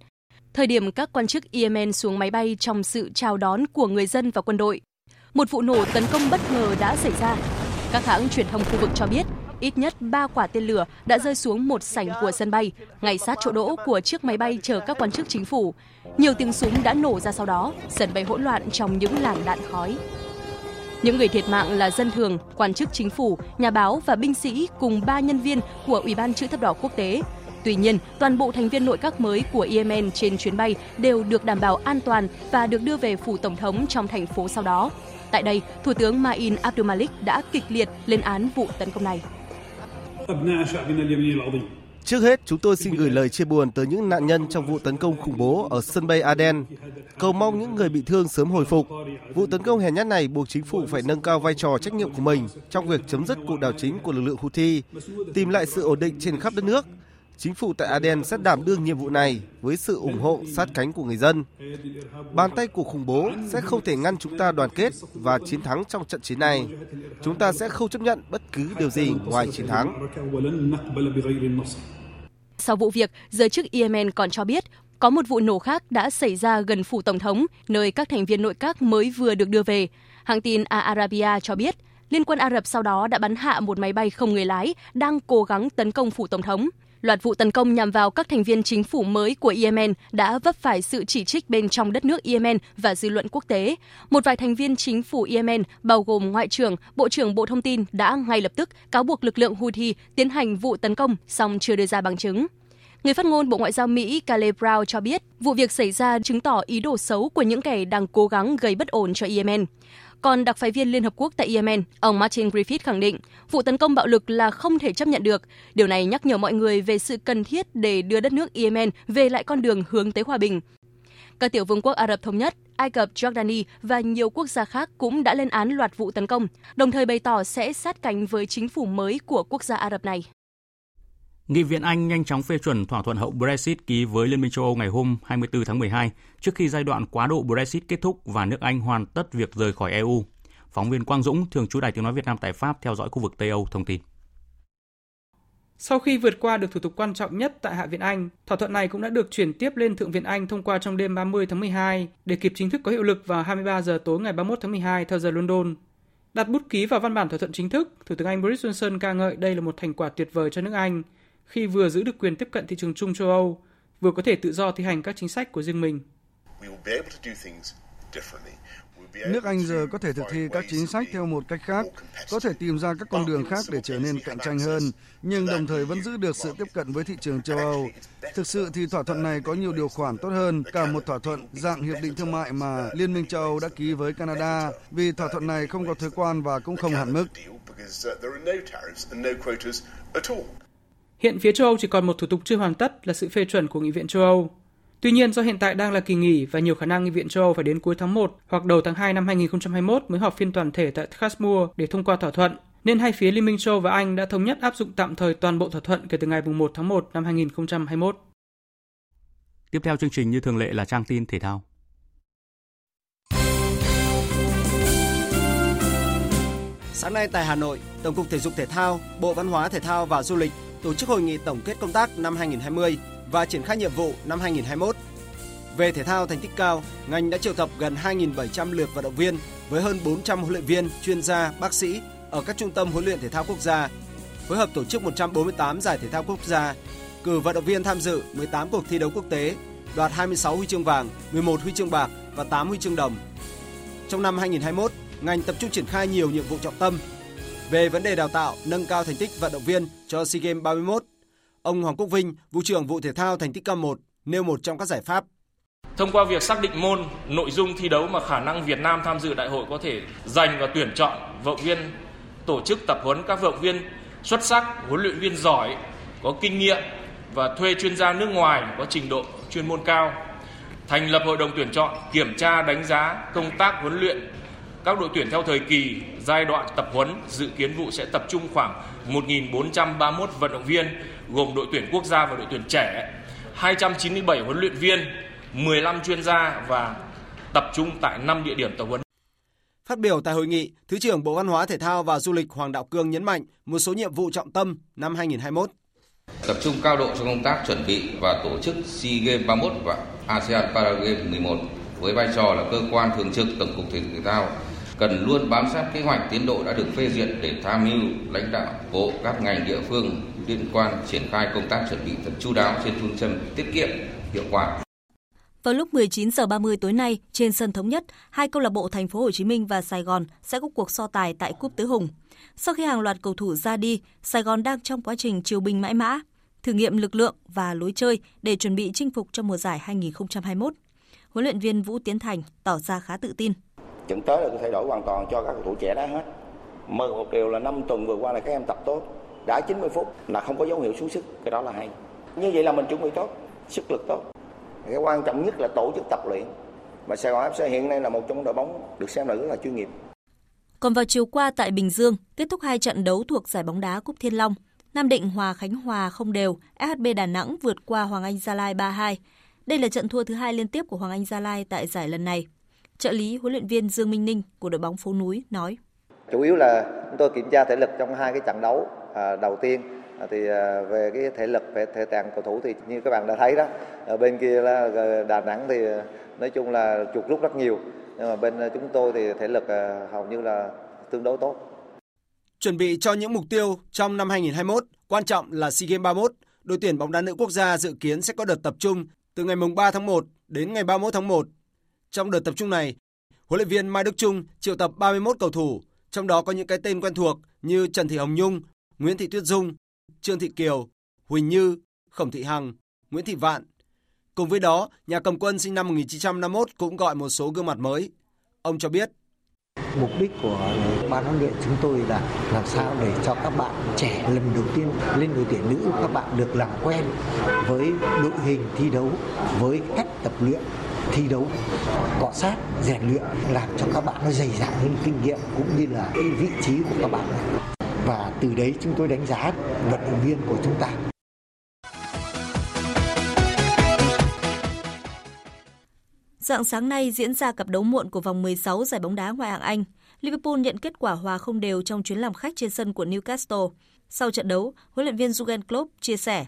Thời điểm các quan chức Yemen xuống máy bay trong sự chào đón của người dân và quân đội, một vụ nổ tấn công bất ngờ đã xảy ra. Các hãng truyền thông khu vực cho biết ít nhất 3 quả tên lửa đã rơi xuống một sảnh của sân bay, ngay sát chỗ đỗ của chiếc máy bay chở các quan chức chính phủ. Nhiều tiếng súng đã nổ ra sau đó, sân bay hỗn loạn trong những làn đạn khói. Những người thiệt mạng là dân thường, quan chức chính phủ, nhà báo và binh sĩ cùng ba nhân viên của Ủy ban chữ thập đỏ quốc tế. Tuy nhiên, toàn bộ thành viên nội các mới của Yemen trên chuyến bay đều được đảm bảo an toàn và được đưa về phủ tổng thống trong thành phố sau đó. Tại đây, Thủ tướng Ma'in Abdul Malik đã kịch liệt lên án vụ tấn công này. Trước hết, chúng tôi xin gửi lời chia buồn tới những nạn nhân trong vụ tấn công khủng bố ở sân bay Aden. Cầu mong những người bị thương sớm hồi phục. Vụ tấn công hèn nhát này buộc chính phủ phải nâng cao vai trò trách nhiệm của mình trong việc chấm dứt cuộc đảo chính của lực lượng Houthi, tìm lại sự ổn định trên khắp đất nước Chính phủ tại Aden sẽ đảm đương nhiệm vụ này với sự ủng hộ sát cánh của người dân. Bàn tay của khủng bố sẽ không thể ngăn chúng ta đoàn kết và chiến thắng trong trận chiến này. Chúng ta sẽ không chấp nhận bất cứ điều gì ngoài chiến thắng. Sau vụ việc, giới chức Yemen còn cho biết có một vụ nổ khác đã xảy ra gần phủ tổng thống, nơi các thành viên nội các mới vừa được đưa về. Hãng tin Al Arabiya cho biết, Liên quân Ả Rập sau đó đã bắn hạ một máy bay không người lái đang cố gắng tấn công phủ tổng thống. Loạt vụ tấn công nhằm vào các thành viên chính phủ mới của Yemen đã vấp phải sự chỉ trích bên trong đất nước Yemen và dư luận quốc tế. Một vài thành viên chính phủ Yemen, bao gồm Ngoại trưởng, Bộ trưởng Bộ Thông tin đã ngay lập tức cáo buộc lực lượng Houthi tiến hành vụ tấn công, song chưa đưa ra bằng chứng. Người phát ngôn Bộ Ngoại giao Mỹ Caleb Brown cho biết vụ việc xảy ra chứng tỏ ý đồ xấu của những kẻ đang cố gắng gây bất ổn cho Yemen. Còn đặc phái viên Liên Hợp Quốc tại Yemen, ông Martin Griffith khẳng định vụ tấn công bạo lực là không thể chấp nhận được. Điều này nhắc nhở mọi người về sự cần thiết để đưa đất nước Yemen về lại con đường hướng tới hòa bình. Các tiểu vương quốc Ả Rập Thống Nhất, Ai Cập, Jordani và nhiều quốc gia khác cũng đã lên án loạt vụ tấn công, đồng thời bày tỏ sẽ sát cánh với chính phủ mới của quốc gia Ả Rập này. Nghị viện Anh nhanh chóng phê chuẩn thỏa thuận hậu Brexit ký với Liên minh châu Âu ngày hôm 24 tháng 12 trước khi giai đoạn quá độ Brexit kết thúc và nước Anh hoàn tất việc rời khỏi EU. Phóng viên Quang Dũng, thường trú Đài Tiếng Nói Việt Nam tại Pháp theo dõi khu vực Tây Âu thông tin. Sau khi vượt qua được thủ tục quan trọng nhất tại Hạ viện Anh, thỏa thuận này cũng đã được chuyển tiếp lên Thượng viện Anh thông qua trong đêm 30 tháng 12 để kịp chính thức có hiệu lực vào 23 giờ tối ngày 31 tháng 12 theo giờ London. Đặt bút ký vào văn bản thỏa thuận chính thức, Thủ tướng Anh Boris Johnson ca ngợi đây là một thành quả tuyệt vời cho nước Anh khi vừa giữ được quyền tiếp cận thị trường chung châu Âu, vừa có thể tự do thi hành các chính sách của riêng mình. Nước Anh giờ có thể thực thi các chính sách theo một cách khác, có thể tìm ra các con đường khác để trở nên cạnh tranh hơn, nhưng đồng thời vẫn giữ được sự tiếp cận với thị trường châu Âu. Thực sự thì thỏa thuận này có nhiều điều khoản tốt hơn cả một thỏa thuận dạng hiệp định thương mại mà Liên minh châu Âu đã ký với Canada, vì thỏa thuận này không có thuế quan và cũng không hạn mức. Hiện phía châu Âu chỉ còn một thủ tục chưa hoàn tất là sự phê chuẩn của Nghị viện châu Âu. Tuy nhiên do hiện tại đang là kỳ nghỉ và nhiều khả năng Nghị viện châu Âu phải đến cuối tháng 1 hoặc đầu tháng 2 năm 2021 mới họp phiên toàn thể tại Strasbourg để thông qua thỏa thuận, nên hai phía Liên minh châu và Anh đã thống nhất áp dụng tạm thời toàn bộ thỏa thuận kể từ ngày 1 tháng 1 năm 2021. Tiếp theo chương trình như thường lệ là trang tin thể thao. Sáng nay tại Hà Nội, Tổng cục Thể dục Thể thao, Bộ Văn hóa Thể thao và Du lịch tổ chức hội nghị tổng kết công tác năm 2020 và triển khai nhiệm vụ năm 2021. Về thể thao thành tích cao, ngành đã triệu tập gần 2.700 lượt vận động viên với hơn 400 huấn luyện viên, chuyên gia, bác sĩ ở các trung tâm huấn luyện thể thao quốc gia, phối hợp tổ chức 148 giải thể thao quốc gia, cử vận động viên tham dự 18 cuộc thi đấu quốc tế, đoạt 26 huy chương vàng, 11 huy chương bạc và 8 huy chương đồng. Trong năm 2021, ngành tập trung triển khai nhiều nhiệm vụ trọng tâm. Về vấn đề đào tạo, nâng cao thành tích vận động viên cho SEA Games 31, ông Hoàng Quốc Vinh, vụ trưởng vụ thể thao thành tích cao 1 nêu một trong các giải pháp Thông qua việc xác định môn, nội dung thi đấu mà khả năng Việt Nam tham dự đại hội có thể giành và tuyển chọn vận viên tổ chức tập huấn các vận viên xuất sắc, huấn luyện viên giỏi, có kinh nghiệm và thuê chuyên gia nước ngoài có trình độ chuyên môn cao. Thành lập hội đồng tuyển chọn, kiểm tra đánh giá công tác huấn luyện các đội tuyển theo thời kỳ, giai đoạn tập huấn dự kiến vụ sẽ tập trung khoảng 1.431 vận động viên gồm đội tuyển quốc gia và đội tuyển trẻ, 297 huấn luyện viên, 15 chuyên gia và tập trung tại 5 địa điểm tập huấn. Phát biểu tại hội nghị, Thứ trưởng Bộ Văn hóa Thể thao và Du lịch Hoàng Đạo Cương nhấn mạnh một số nhiệm vụ trọng tâm năm 2021. Tập trung cao độ cho công tác chuẩn bị và tổ chức SEA Games 31 và ASEAN Para Games 11 với vai trò là cơ quan thường trực Tổng cục Thể thao cần luôn bám sát kế hoạch tiến độ đã được phê duyệt để tham mưu lãnh đạo bộ các ngành địa phương liên quan triển khai công tác chuẩn bị thật chu đáo trên phương châm tiết kiệm hiệu quả vào lúc 19 giờ 30 tối nay, trên sân thống nhất, hai câu lạc bộ Thành phố Hồ Chí Minh và Sài Gòn sẽ có cuộc so tài tại Cúp Tứ Hùng. Sau khi hàng loạt cầu thủ ra đi, Sài Gòn đang trong quá trình chiều binh mãi mã, thử nghiệm lực lượng và lối chơi để chuẩn bị chinh phục cho mùa giải 2021. Huấn luyện viên Vũ Tiến Thành tỏ ra khá tự tin dẫn tới là thay đổi hoàn toàn cho các cầu thủ trẻ đá hết. Mơ một điều là 5 tuần vừa qua là các em tập tốt, đã 90 phút là không có dấu hiệu xuống sức, cái đó là hay. Như vậy là mình chuẩn bị tốt, sức lực tốt cái quan trọng nhất là tổ chức tập luyện và Sài Gòn FC hiện nay là một trong đội bóng được xem là rất là chuyên nghiệp. Còn vào chiều qua tại Bình Dương, kết thúc hai trận đấu thuộc giải bóng đá Cúp Thiên Long, Nam Định hòa Khánh Hòa không đều, SHB Đà Nẵng vượt qua Hoàng Anh Gia Lai 3-2. Đây là trận thua thứ hai liên tiếp của Hoàng Anh Gia Lai tại giải lần này. Trợ lý huấn luyện viên Dương Minh Ninh của đội bóng phố núi nói: Chủ yếu là chúng tôi kiểm tra thể lực trong hai cái trận đấu à, đầu tiên À, thì à, về cái thể lực về thể trạng cầu thủ thì như các bạn đã thấy đó ở bên kia là Đà Nẵng thì à, nói chung là chuột rút rất nhiều nhưng mà bên chúng tôi thì thể lực hầu như là tương đối tốt. Chuẩn bị cho những mục tiêu trong năm 2021, quan trọng là SEA Games 31, đội tuyển bóng đá nữ quốc gia dự kiến sẽ có đợt tập trung từ ngày 3 tháng 1 đến ngày 31 tháng 1. Trong đợt tập trung này, huấn luyện viên Mai Đức Trung triệu tập 31 cầu thủ, trong đó có những cái tên quen thuộc như Trần Thị Hồng Nhung, Nguyễn Thị Tuyết Dung, Trương Thị Kiều, Huỳnh Như, Khổng Thị Hằng, Nguyễn Thị Vạn. Cùng với đó, nhà cầm quân sinh năm 1951 cũng gọi một số gương mặt mới. Ông cho biết Mục đích của ban huấn luyện chúng tôi là làm sao để cho các bạn trẻ lần đầu tiên lên đội tuyển nữ các bạn được làm quen với đội hình thi đấu, với cách tập luyện thi đấu cọ sát rèn luyện làm cho các bạn nó dày dặn hơn kinh nghiệm cũng như là cái vị trí của các bạn và từ đấy chúng tôi đánh giá vận động viên của chúng ta. Dạng sáng nay diễn ra cặp đấu muộn của vòng 16 giải bóng đá ngoại hạng Anh. Liverpool nhận kết quả hòa không đều trong chuyến làm khách trên sân của Newcastle. Sau trận đấu, huấn luyện viên Jurgen Klopp chia sẻ.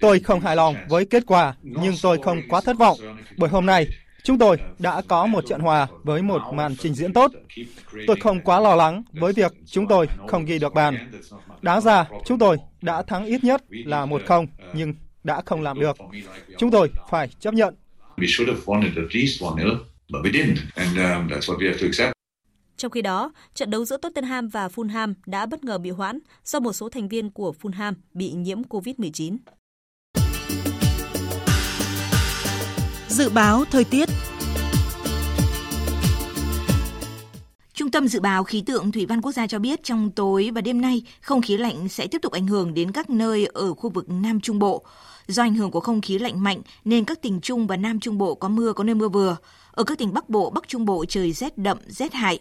Tôi không hài lòng với kết quả, nhưng tôi không quá thất vọng, bởi hôm nay Chúng tôi đã có một trận hòa với một màn trình diễn tốt. Tôi không quá lo lắng với việc chúng tôi không ghi được bàn. Đáng ra, chúng tôi đã thắng ít nhất là một không, nhưng đã không làm được. Chúng tôi phải chấp nhận. Trong khi đó, trận đấu giữa Tottenham và Fulham đã bất ngờ bị hoãn do một số thành viên của Fulham bị nhiễm COVID-19. Dự báo thời tiết Trung tâm Dự báo Khí tượng Thủy văn Quốc gia cho biết trong tối và đêm nay, không khí lạnh sẽ tiếp tục ảnh hưởng đến các nơi ở khu vực Nam Trung Bộ. Do ảnh hưởng của không khí lạnh mạnh nên các tỉnh Trung và Nam Trung Bộ có mưa có nơi mưa vừa. Ở các tỉnh Bắc Bộ, Bắc Trung Bộ trời rét đậm, rét hại.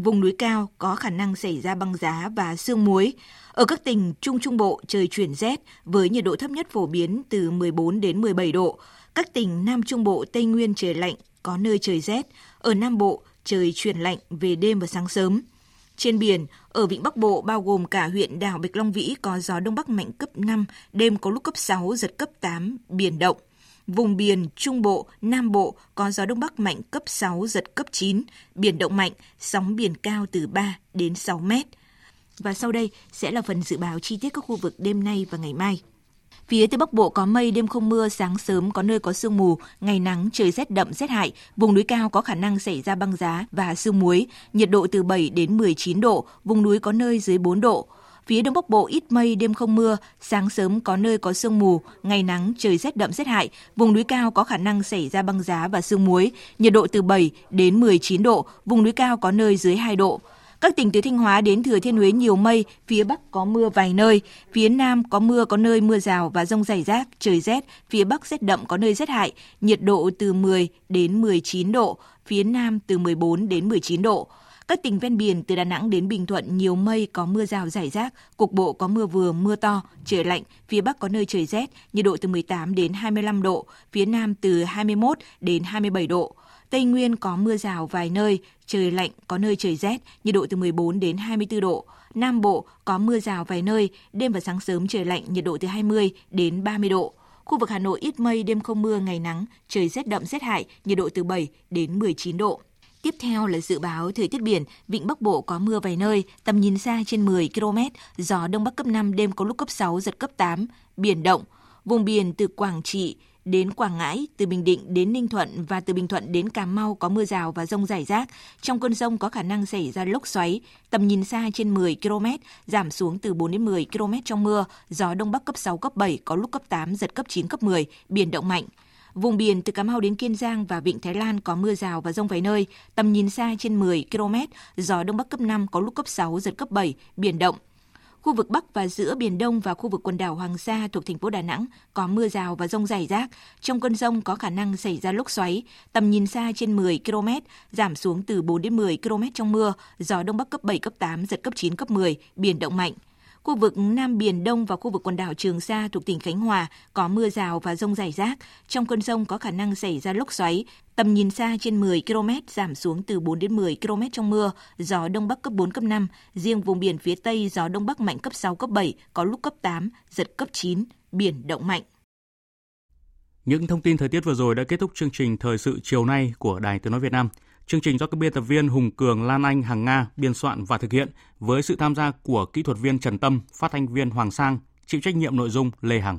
Vùng núi cao có khả năng xảy ra băng giá và sương muối. Ở các tỉnh Trung Trung Bộ trời chuyển rét với nhiệt độ thấp nhất phổ biến từ 14 đến 17 độ. Các tỉnh Nam Trung Bộ, Tây Nguyên trời lạnh, có nơi trời rét. Ở Nam Bộ, trời chuyển lạnh về đêm và sáng sớm. Trên biển, ở vịnh Bắc Bộ bao gồm cả huyện đảo Bạch Long Vĩ có gió đông bắc mạnh cấp 5, đêm có lúc cấp 6, giật cấp 8, biển động. Vùng biển Trung Bộ, Nam Bộ có gió đông bắc mạnh cấp 6, giật cấp 9, biển động mạnh, sóng biển cao từ 3 đến 6 mét. Và sau đây sẽ là phần dự báo chi tiết các khu vực đêm nay và ngày mai. Phía Tây Bắc Bộ có mây, đêm không mưa, sáng sớm có nơi có sương mù, ngày nắng, trời rét đậm rét hại, vùng núi cao có khả năng xảy ra băng giá và sương muối, nhiệt độ từ 7 đến 19 độ, vùng núi có nơi dưới 4 độ. Phía Đông Bắc Bộ ít mây, đêm không mưa, sáng sớm có nơi có sương mù, ngày nắng, trời rét đậm rét hại, vùng núi cao có khả năng xảy ra băng giá và sương muối, nhiệt độ từ 7 đến 19 độ, vùng núi cao có nơi dưới 2 độ. Các tỉnh từ Thanh Hóa đến Thừa Thiên Huế nhiều mây, phía Bắc có mưa vài nơi, phía Nam có mưa có nơi mưa rào và rông rải rác, trời rét, phía Bắc rét đậm có nơi rét hại, nhiệt độ từ 10 đến 19 độ, phía Nam từ 14 đến 19 độ. Các tỉnh ven biển từ Đà Nẵng đến Bình Thuận nhiều mây có mưa rào rải rác, cục bộ có mưa vừa mưa to, trời lạnh, phía Bắc có nơi trời rét, nhiệt độ từ 18 đến 25 độ, phía Nam từ 21 đến 27 độ. Tây Nguyên có mưa rào vài nơi, trời lạnh, có nơi trời rét, nhiệt độ từ 14 đến 24 độ. Nam Bộ có mưa rào vài nơi, đêm và sáng sớm trời lạnh, nhiệt độ từ 20 đến 30 độ. Khu vực Hà Nội ít mây, đêm không mưa, ngày nắng, trời rét đậm rét hại, nhiệt độ từ 7 đến 19 độ. Tiếp theo là dự báo thời tiết biển, vịnh Bắc Bộ có mưa vài nơi, tầm nhìn xa trên 10 km, gió đông bắc cấp 5, đêm có lúc cấp 6, giật cấp 8, biển động. Vùng biển từ Quảng Trị đến Quảng Ngãi, từ Bình Định đến Ninh Thuận và từ Bình Thuận đến Cà Mau có mưa rào và rông rải rác. Trong cơn rông có khả năng xảy ra lốc xoáy, tầm nhìn xa trên 10 km, giảm xuống từ 4 đến 10 km trong mưa, gió đông bắc cấp 6, cấp 7, có lúc cấp 8, giật cấp 9, cấp 10, biển động mạnh. Vùng biển từ Cà Mau đến Kiên Giang và Vịnh Thái Lan có mưa rào và rông vài nơi, tầm nhìn xa trên 10 km, gió đông bắc cấp 5 có lúc cấp 6, giật cấp 7, biển động. Khu vực Bắc và giữa Biển Đông và khu vực quần đảo Hoàng Sa thuộc thành phố Đà Nẵng có mưa rào và rông rải rác. Trong cơn rông có khả năng xảy ra lốc xoáy, tầm nhìn xa trên 10 km, giảm xuống từ 4 đến 10 km trong mưa, gió Đông Bắc cấp 7, cấp 8, giật cấp 9, cấp 10, biển động mạnh. Khu vực Nam Biển Đông và khu vực quần đảo Trường Sa thuộc tỉnh Khánh Hòa có mưa rào và rông rải rác. Trong cơn rông có khả năng xảy ra lốc xoáy, tầm nhìn xa trên 10 km, giảm xuống từ 4 đến 10 km trong mưa, gió Đông Bắc cấp 4, cấp 5. Riêng vùng biển phía Tây gió Đông Bắc mạnh cấp 6, cấp 7, có lúc cấp 8, giật cấp 9, biển động mạnh. Những thông tin thời tiết vừa rồi đã kết thúc chương trình Thời sự chiều nay của Đài Tiếng Nói Việt Nam. Chương trình do các biên tập viên Hùng Cường, Lan Anh, Hằng Nga biên soạn và thực hiện với sự tham gia của kỹ thuật viên Trần Tâm, phát thanh viên Hoàng Sang, chịu trách nhiệm nội dung Lê Hằng.